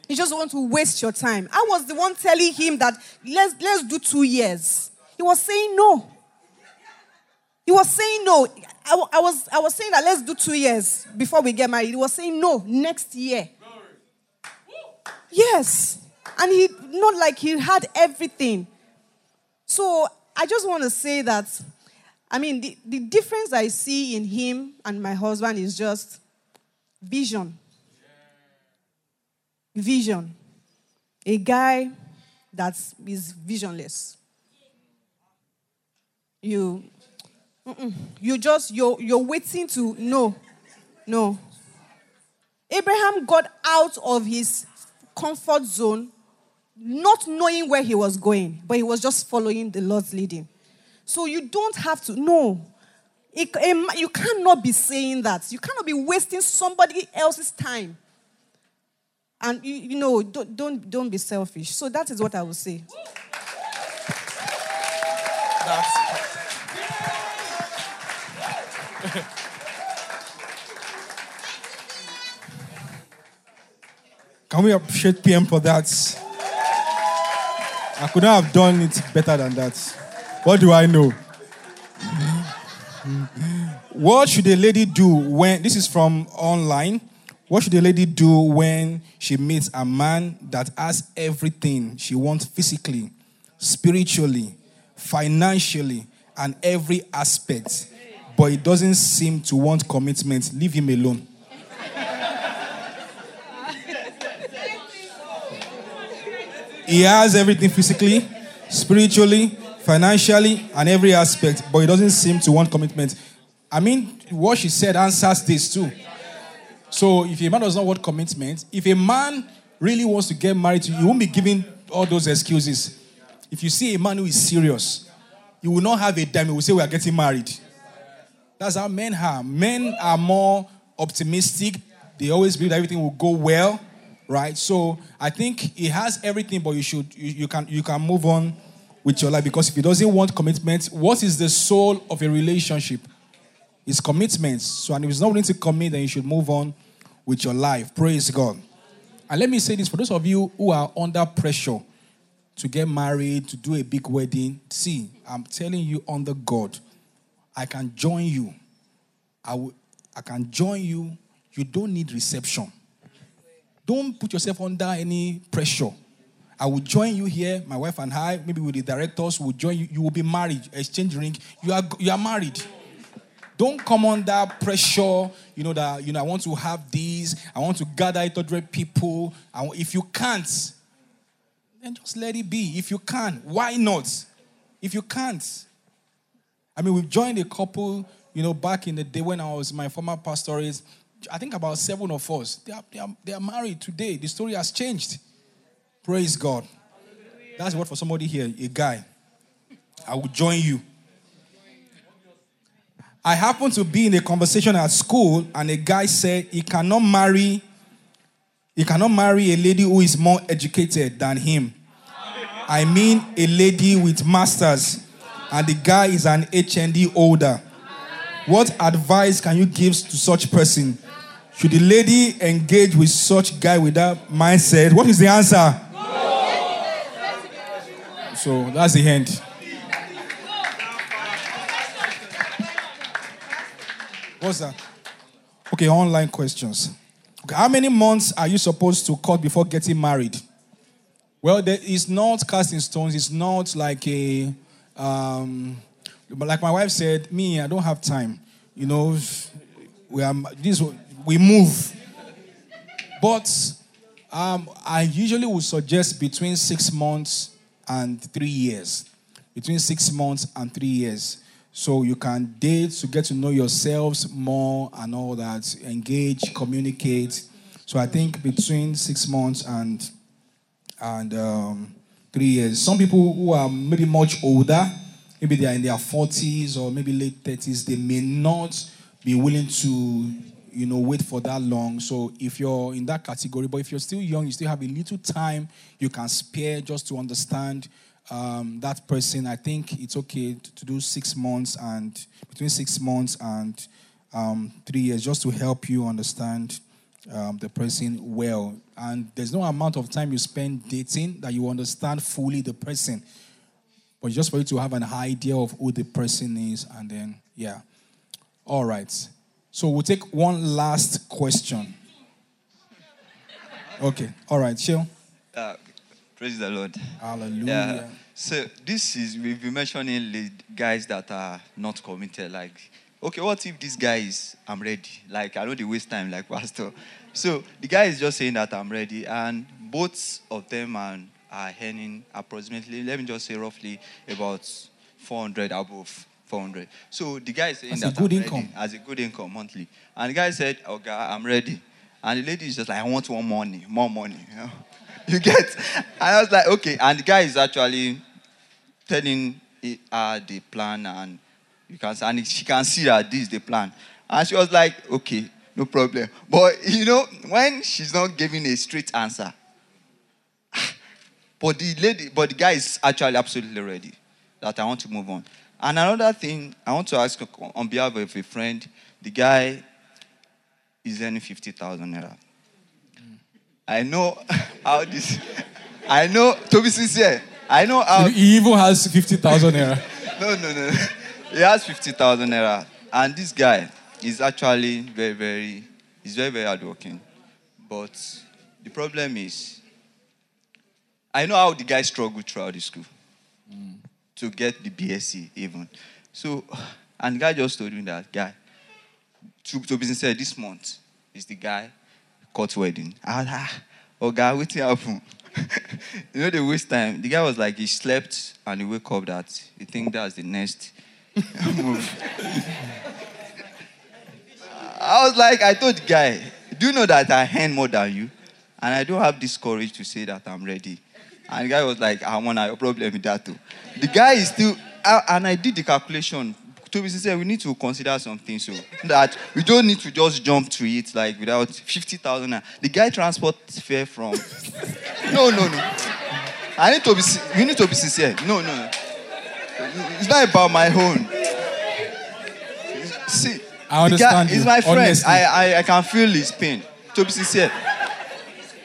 You just want to waste your time. I was the one telling him that let's, let's do two years. He was saying no. He was saying no. I, I was, I was saying that let's do two years before we get married. He was saying no, next year. Yes. And he, not like he had everything. So I just want to say that, I mean, the, the difference I see in him and my husband is just vision. Vision. A guy that is visionless. You, you just, you're, you're waiting to, no, no. Abraham got out of his comfort zone not knowing where he was going, but he was just following the Lord's leading. So you don't have to, no. You cannot be saying that. You cannot be wasting somebody else's time. And you, you know, don't, don't, don't be selfish. So that is what I would say. Can we appreciate PM for that? I could not have done it better than that. What do I know? what should a lady do when this is from online? What should a lady do when she meets a man that has everything she wants physically, spiritually, financially, and every aspect, but he doesn't seem to want commitment? Leave him alone. He has everything physically, spiritually, financially, and every aspect, but he doesn't seem to want commitment. I mean, what she said answers this too. So if a man does not want commitment, if a man really wants to get married to you, he won't be giving all those excuses. If you see a man who is serious, you will not have a dime. He will say, We are getting married. That's how men are. Men are more optimistic. They always believe that everything will go well, right? So I think he has everything, but you should you, you can you can move on with your life because if he doesn't want commitment, what is the soul of a relationship? It's commitment. So and if he's not willing to commit, then you should move on with your life. Praise God. And let me say this for those of you who are under pressure to get married, to do a big wedding, see, I'm telling you under God, I can join you. I, will, I can join you. You don't need reception. Don't put yourself under any pressure. I will join you here, my wife and I, maybe with the directors, will join you. You will be married, exchange ring. You are, you are married. Don't come under pressure, you know, that, you know, I want to have these, I want to gather 800 people. And if you can't, then just let it be. If you can, why not? If you can't, I mean, we've joined a couple, you know, back in the day when I was my former pastorate. I think about seven of us. They are, they are, they are married today. The story has changed. Praise God. That's what for somebody here, a guy. I will join you. I happened to be in a conversation at school, and a guy said he cannot marry, he cannot marry a lady who is more educated than him. I mean a lady with masters, and the guy is an HND older. What advice can you give to such person? Should the lady engage with such guy with that mindset? What is the answer? So that's the end. What's that? Okay, online questions. Okay, how many months are you supposed to cut before getting married? Well, there is not casting stones. It's not like a, um, but like my wife said, me, I don't have time. You know, we are this. We move, but um, I usually would suggest between six months and three years. Between six months and three years. So you can date to get to know yourselves more and all that. Engage, communicate. So I think between six months and and um, three years. Some people who are maybe much older, maybe they are in their 40s or maybe late 30s, they may not be willing to, you know, wait for that long. So if you're in that category, but if you're still young, you still have a little time you can spare just to understand um, that person. I think it's okay to do six months and between six months and um, three years just to help you understand um, the person well. And there's no amount of time you spend dating that you understand fully the person. But just for you to have an idea of who the person is, and then, yeah. All right. So we'll take one last question. Okay. All right. Chill. Uh, praise the Lord. Hallelujah. So this is we've been mentioning guys that are not committed. Like, okay, what if this guy is I'm ready? Like, I know they waste time, like pastor. So the guy is just saying that I'm ready, and both of them are, are earning approximately, let me just say roughly about 400 above 400. So the guy is saying That's a good I'm ready, income. as a good income monthly, and the guy said, "Okay, I'm ready," and the lady is just like, "I want more money, more money." You, know? you get? And I was like, "Okay," and the guy is actually telling her the plan and you can and she can see that this is the plan and she was like okay no problem but you know when she's not giving a straight answer but the lady but the guy is actually absolutely ready that i want to move on and another thing i want to ask on behalf of a friend the guy is earning 50000 naira I know how this. I know to be sincere. I know how. He even has 50,000 naira. No, no, no. He has fifty thousand naira, and this guy is actually very, very. He's very, very hardworking, but the problem is. I know how the guy struggled throughout the school to get the BSc even. So, and guy just told me that guy. To, to be sincere, this month is the guy court wedding. I was like, ah, oh God, what happened? you know, they waste time. The guy was like, he slept and he wake up that he think that's the next move. I was like, I told the guy, do you know that I hand more than you? And I don't have this courage to say that I'm ready. And the guy was like, ah, I want a problem with that too. The guy is still, I, and I did the calculation. To be sincere, we need to consider something so that we don't need to just jump to it like without 50,000. naira. The guy transport fare from. No, no, no. I need to be, we need to be sincere. No, no, no. It's not about my own. See, I guy understand is my friend. honestly. I, I, I can feel his pain. To be sincere,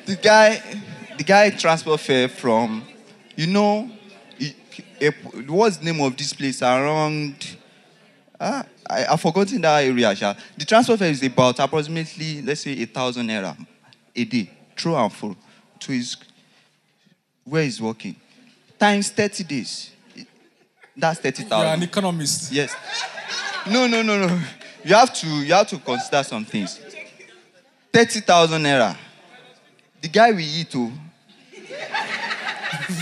the guy, the guy transport fare from, you know, what's the name of this place around? Ah, I, I've forgotten that area. Sha. The transfer fare is about approximately, let's say, a thousand naira a day, true and full, to his where he's working. Times 30 days. That's thirty thousand. You're 30,000. an economist. Yes. No, no, no, no. You have to you have to consider some things. Thirty thousand naira. The guy we eat oh.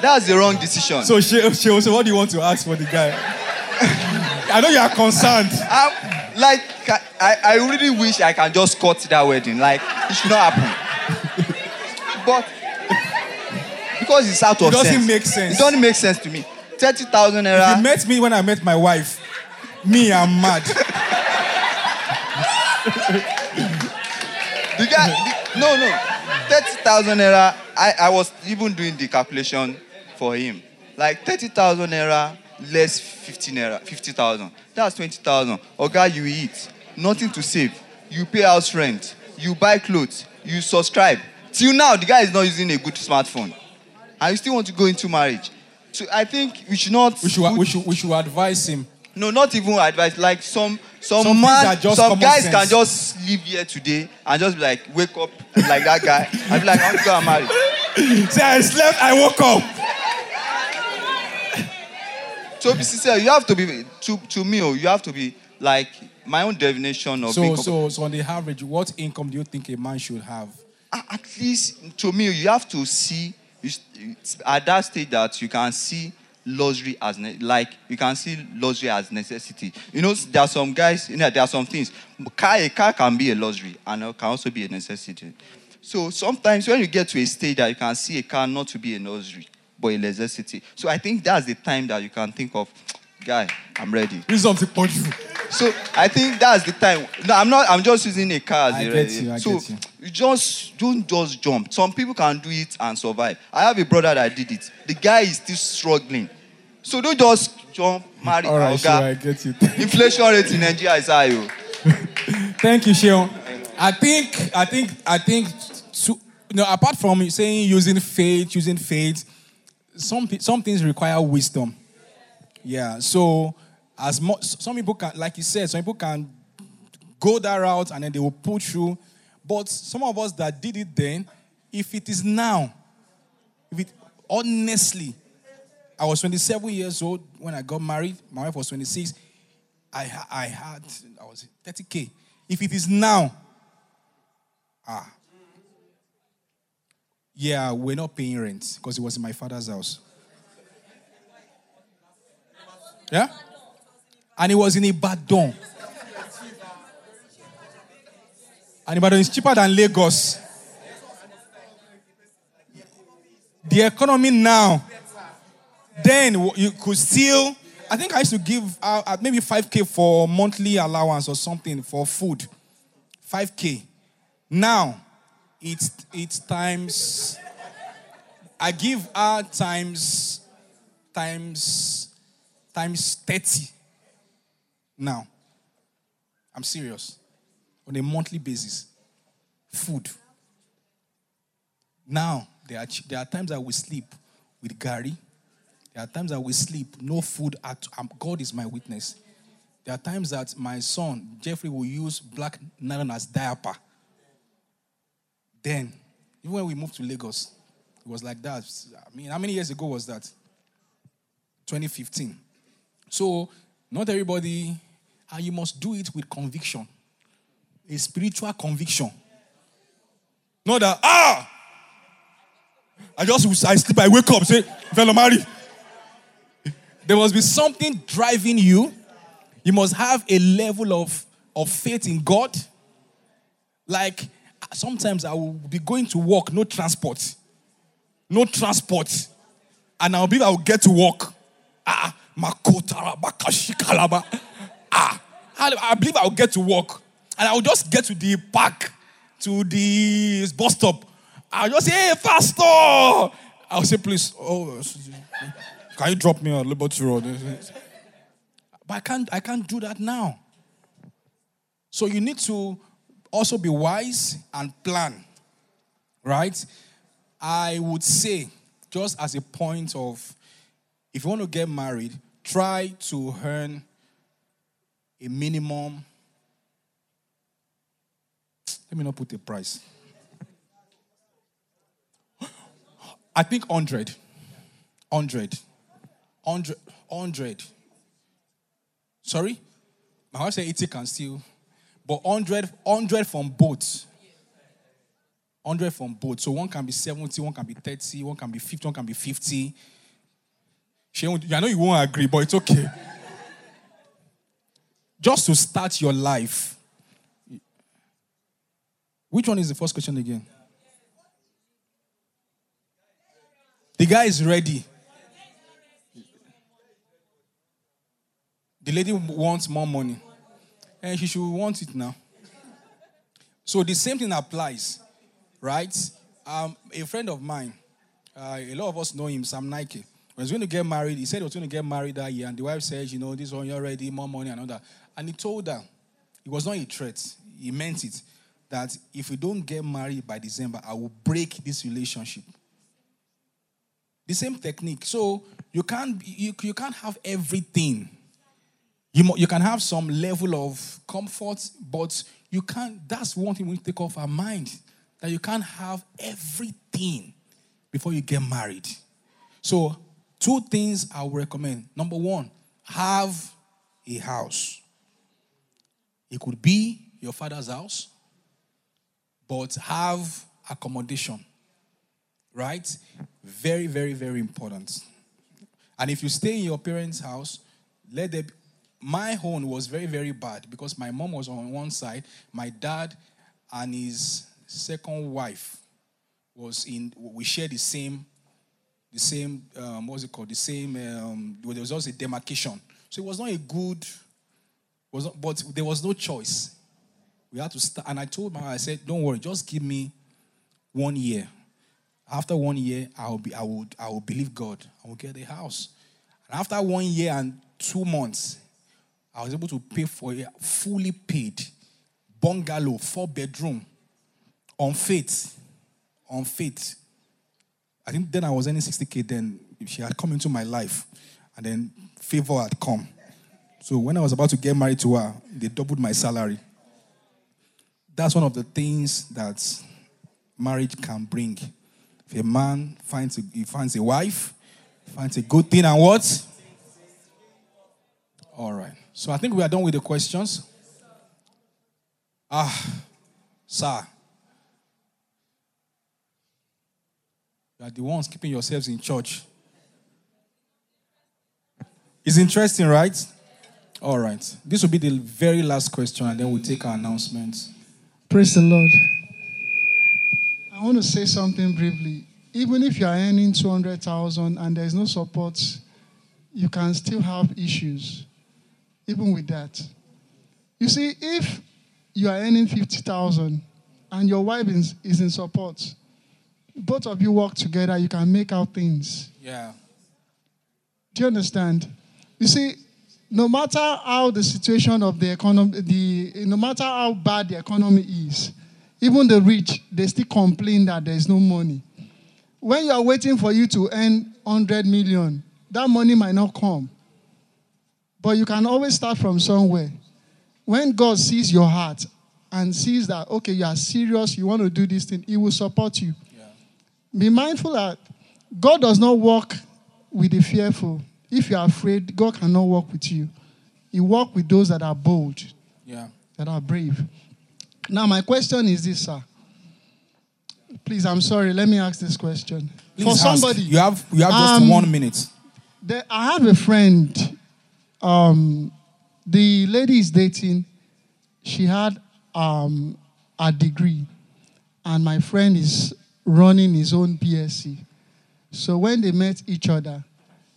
That's the wrong decision. So, she, she also, what do you want to ask for the guy? I know you are concerned. I'm, like I, I really wish I can just cut that wedding. Like it should not happen. but because it's out of It doesn't sense. make sense. It doesn't make sense to me. Thirty thousand You met me when I met my wife. Me, I'm mad. The guy, the, no, no, thirty thousand naira. I, I was even doing the calculation for him. Like thirty thousand naira less fifty naira, fifty thousand. That's twenty thousand. Oga, you eat, nothing to save. You pay house rent. You buy clothes. You subscribe. Till now, the guy is not using a good smartphone, and you still want to go into marriage. So I think we should not. We should, we should, we should advise him. No, not even advice. Like some some, Some man, some guys sense. can just live here today and just be like wake up like that guy and be like I want to go and marry. Say, I slept, I woke up. So be sincere, you have to be to to me. oh, You have to be like my own definition of So, income. so, so on the average, what income do you think a man should have? At least to me, you have to see at that stage that you can see luxury as ne- like you can see luxury as necessity. You know, there are some guys. You know, there are some things. Car, a car can be a luxury and it can also be a necessity. So sometimes when you get to a stage that you can see a car not to be a luxury but a necessity. So I think that's the time that you can think of, guy, I'm ready. Reason to punch you. So I think that's the time. No, I'm not. I'm just using a car as I a get you, I so get you. you just don't just jump. Some people can do it and survive. I have a brother that did it. The guy is still struggling. So don't just jump, marry, All right, oga. sure, I get you. Inflation rate in Nigeria is high. oh. Thank you, Sheon. I think, I think, I think, to, you know, apart from saying using faith, using faith, some pe- some things require wisdom. Yeah. So, as much some people can, like you said, some people can go that route and then they will pull through. But some of us that did it then, if it is now, if it honestly, I was 27 years old when I got married. My wife was 26. I, I had, I was 30K. If it is now, ah, yeah, we're not paying rent because it was in my father's house. Yeah? And it was in Ibadan. And Ibadan is cheaper than Lagos. The economy now, then you could still, I think I used to give uh, maybe 5K for monthly allowance or something for food. 5K. Now, it's, it's times, I give out times, times, times 30 now. I'm serious. On a monthly basis. Food. Now, there are, there are times I will sleep with garri. There are times I will sleep, no food at um, God is my witness. There are times that my son, Jeffrey, will use black nylon as diaper. Then, even when we moved to Lagos, it was like that. I mean, how many years ago was that? 2015. So, not everybody, and you must do it with conviction, a spiritual conviction. Not that, ah, I just I sleep, I wake up, say, fellow Mary. There must be something driving you. You must have a level of, of faith in God. Like sometimes I will be going to work, no transport. No transport. And I'll be, I will get to work. Ah. Ah, I believe I'll get to work. And I'll just get to the park, to the bus stop. I'll just say, hey, pastor. I'll say, please, oh, can you drop me on Liberty Road? But I can't, I can't do that now. So you need to also be wise and plan, right? I would say, just as a point of, if you want to get married, try to earn a minimum. Let me not put a price. I think 100. 100. 100. 100. Sorry? My wife said 80 can still. But 100, 100 from both. 100 from both. So one can be 70, one can be 30, one can be 50, one can be 50. She, I know you won't agree, but it's okay. Just to start your life. Which one is the first question again? The guy is ready. The lady wants more money. And she should want it now. So the same thing applies, right? Um, a friend of mine, uh, a lot of us know him, Sam Nike. When he was going to get married, he said he was going to get married that year, and the wife says, you know, this one you're ready, more money, and all that. And he told her, it was not a threat, he meant it, that if we don't get married by December, I will break this relationship. The same technique. So you can't you, you can't have everything. You, you can have some level of comfort, but you can't. That's one thing we take off our mind that you can't have everything before you get married. So, two things I would recommend. Number one, have a house. It could be your father's house, but have accommodation right? Very, very, very important. And if you stay in your parents' house, let them. My home was very, very bad because my mom was on one side, my dad and his second wife was in. We shared the same, the same. Um, what's it called? The same. Um, there was also a demarcation, so it was not a good. Was not, but there was no choice. We had to start, and I told my, I said, "Don't worry, just give me one year." After one year, I will be, I would, I will believe God. I will get a house. And after one year and two months, I was able to pay for a fully paid bungalow, four bedroom, on faith. On faith. I think then I was earning 60k. Then she had come into my life, and then favor had come. So when I was about to get married to her, they doubled my salary. That's one of the things that marriage can bring. If a man finds a, he finds a wife, finds a good thing, and what? All right. So I think we are done with the questions. Ah, sir. Are the ones keeping yourselves in church. It's interesting, right? All right. This will be the very last question, and then we'll take our announcements. Praise the Lord. I want to say something briefly. Even if you are earning 200,000 and there is no support, you can still have issues, even with that. You see, if you are earning 50,000 and your wife is, is in support, both of you work together, you can make out things. Yeah. Do you understand? You see, no matter how the situation of the economy, the, no matter how bad the economy is, even the rich, they still complain that there's no money. When you are waiting for you to earn 100 million, that money might not come. But you can always start from somewhere. When God sees your heart and sees that, okay, you are serious, you want to do this thing, He will support you. Be mindful that God does not work with the fearful. If you are afraid, God cannot work with you. He works with those that are bold, yeah. that are brave. Now, my question is this, sir. Please, I'm sorry. Let me ask this question. Please For somebody, ask. you have you have just um, one minute. The, I have a friend. Um, the lady is dating. She had um, a degree, and my friend is running his own BSc. So when they met each other,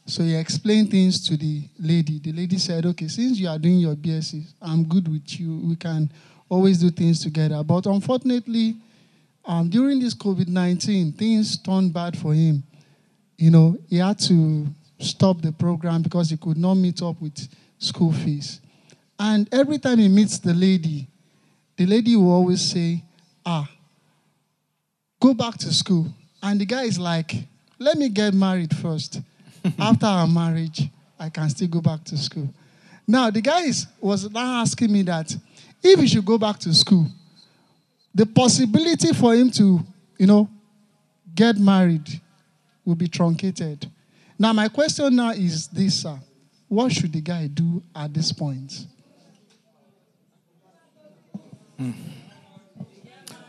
so he explained things to the lady. The lady said, "Okay, since you are doing your BSc, I'm good with you. We can always do things together." But unfortunately, um, during this COVID 19, things turned bad for him. You know, he had to stop the program because he could not meet up with school fees. And every time he meets the lady, the lady will always say, Ah, go back to school. And the guy is like, Let me get married first. After our marriage, I can still go back to school. Now, the guy was now asking me that if he should go back to school, the possibility for him to, you know, get married will be truncated. Now, my question now is this, sir. What should the guy do at this point? Hmm.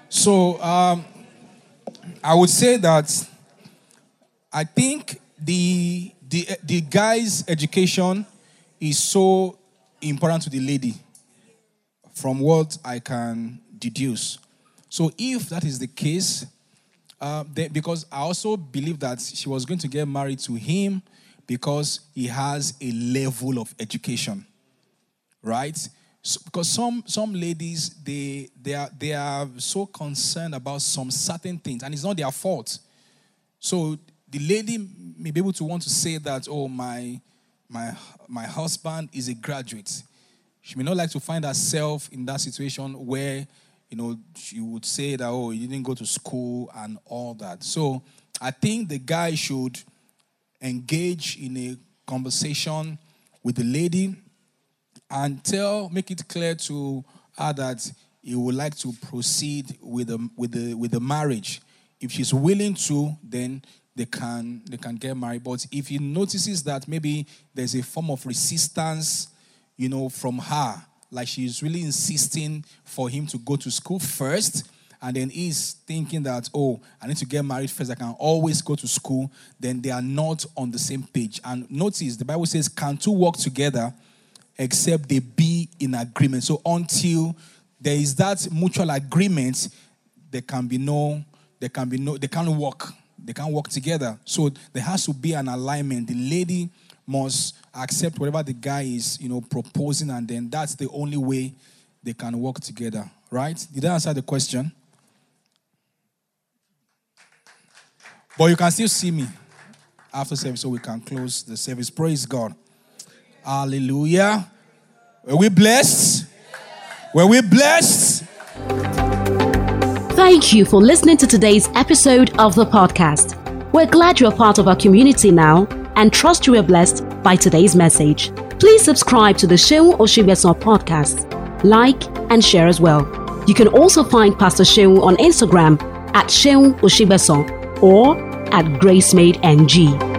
So, um, I would say that I think the, the, the guy's education is so important to the lady from what I can deduce. So, if that is the case, uh, they, because I also believe that she was going to get married to him because he has a level of education, right? So, because some some ladies they they are they are so concerned about some certain things, and it's not their fault. So the lady may be able to want to say that, oh my my my husband is a graduate. She may not like to find herself in that situation where you know, she would say that, oh, you didn't go to school and all that. So I think the guy should engage in a conversation with the lady and tell, make it clear to her that he would like to proceed with the, with the, with the marriage. If she's willing to, then they can they can get married. But if he notices that maybe there's a form of resistance, you know, from her, like she's really insisting for him to go to school first and then he's thinking that oh i need to get married first i can always go to school then they are not on the same page and notice the bible says can two work together except they be in agreement so until there is that mutual agreement there can be no there can be no they can't work they can't work together so there has to be an alignment the lady must accept whatever the guy is, you know, proposing, and then that's the only way they can work together. Right? Did I answer the question? But you can still see me after service, so we can close the service. Praise God. Hallelujah. Were we blessed? Were we blessed? Thank you for listening to today's episode of the podcast. We're glad you're part of our community now and trust you were blessed by today's message. Please subscribe to the Seun Osigbesan podcast, like, and share as well. You can also find Pastor Seun on Instagram at Seun Osigbesan or at GraceMadeNG.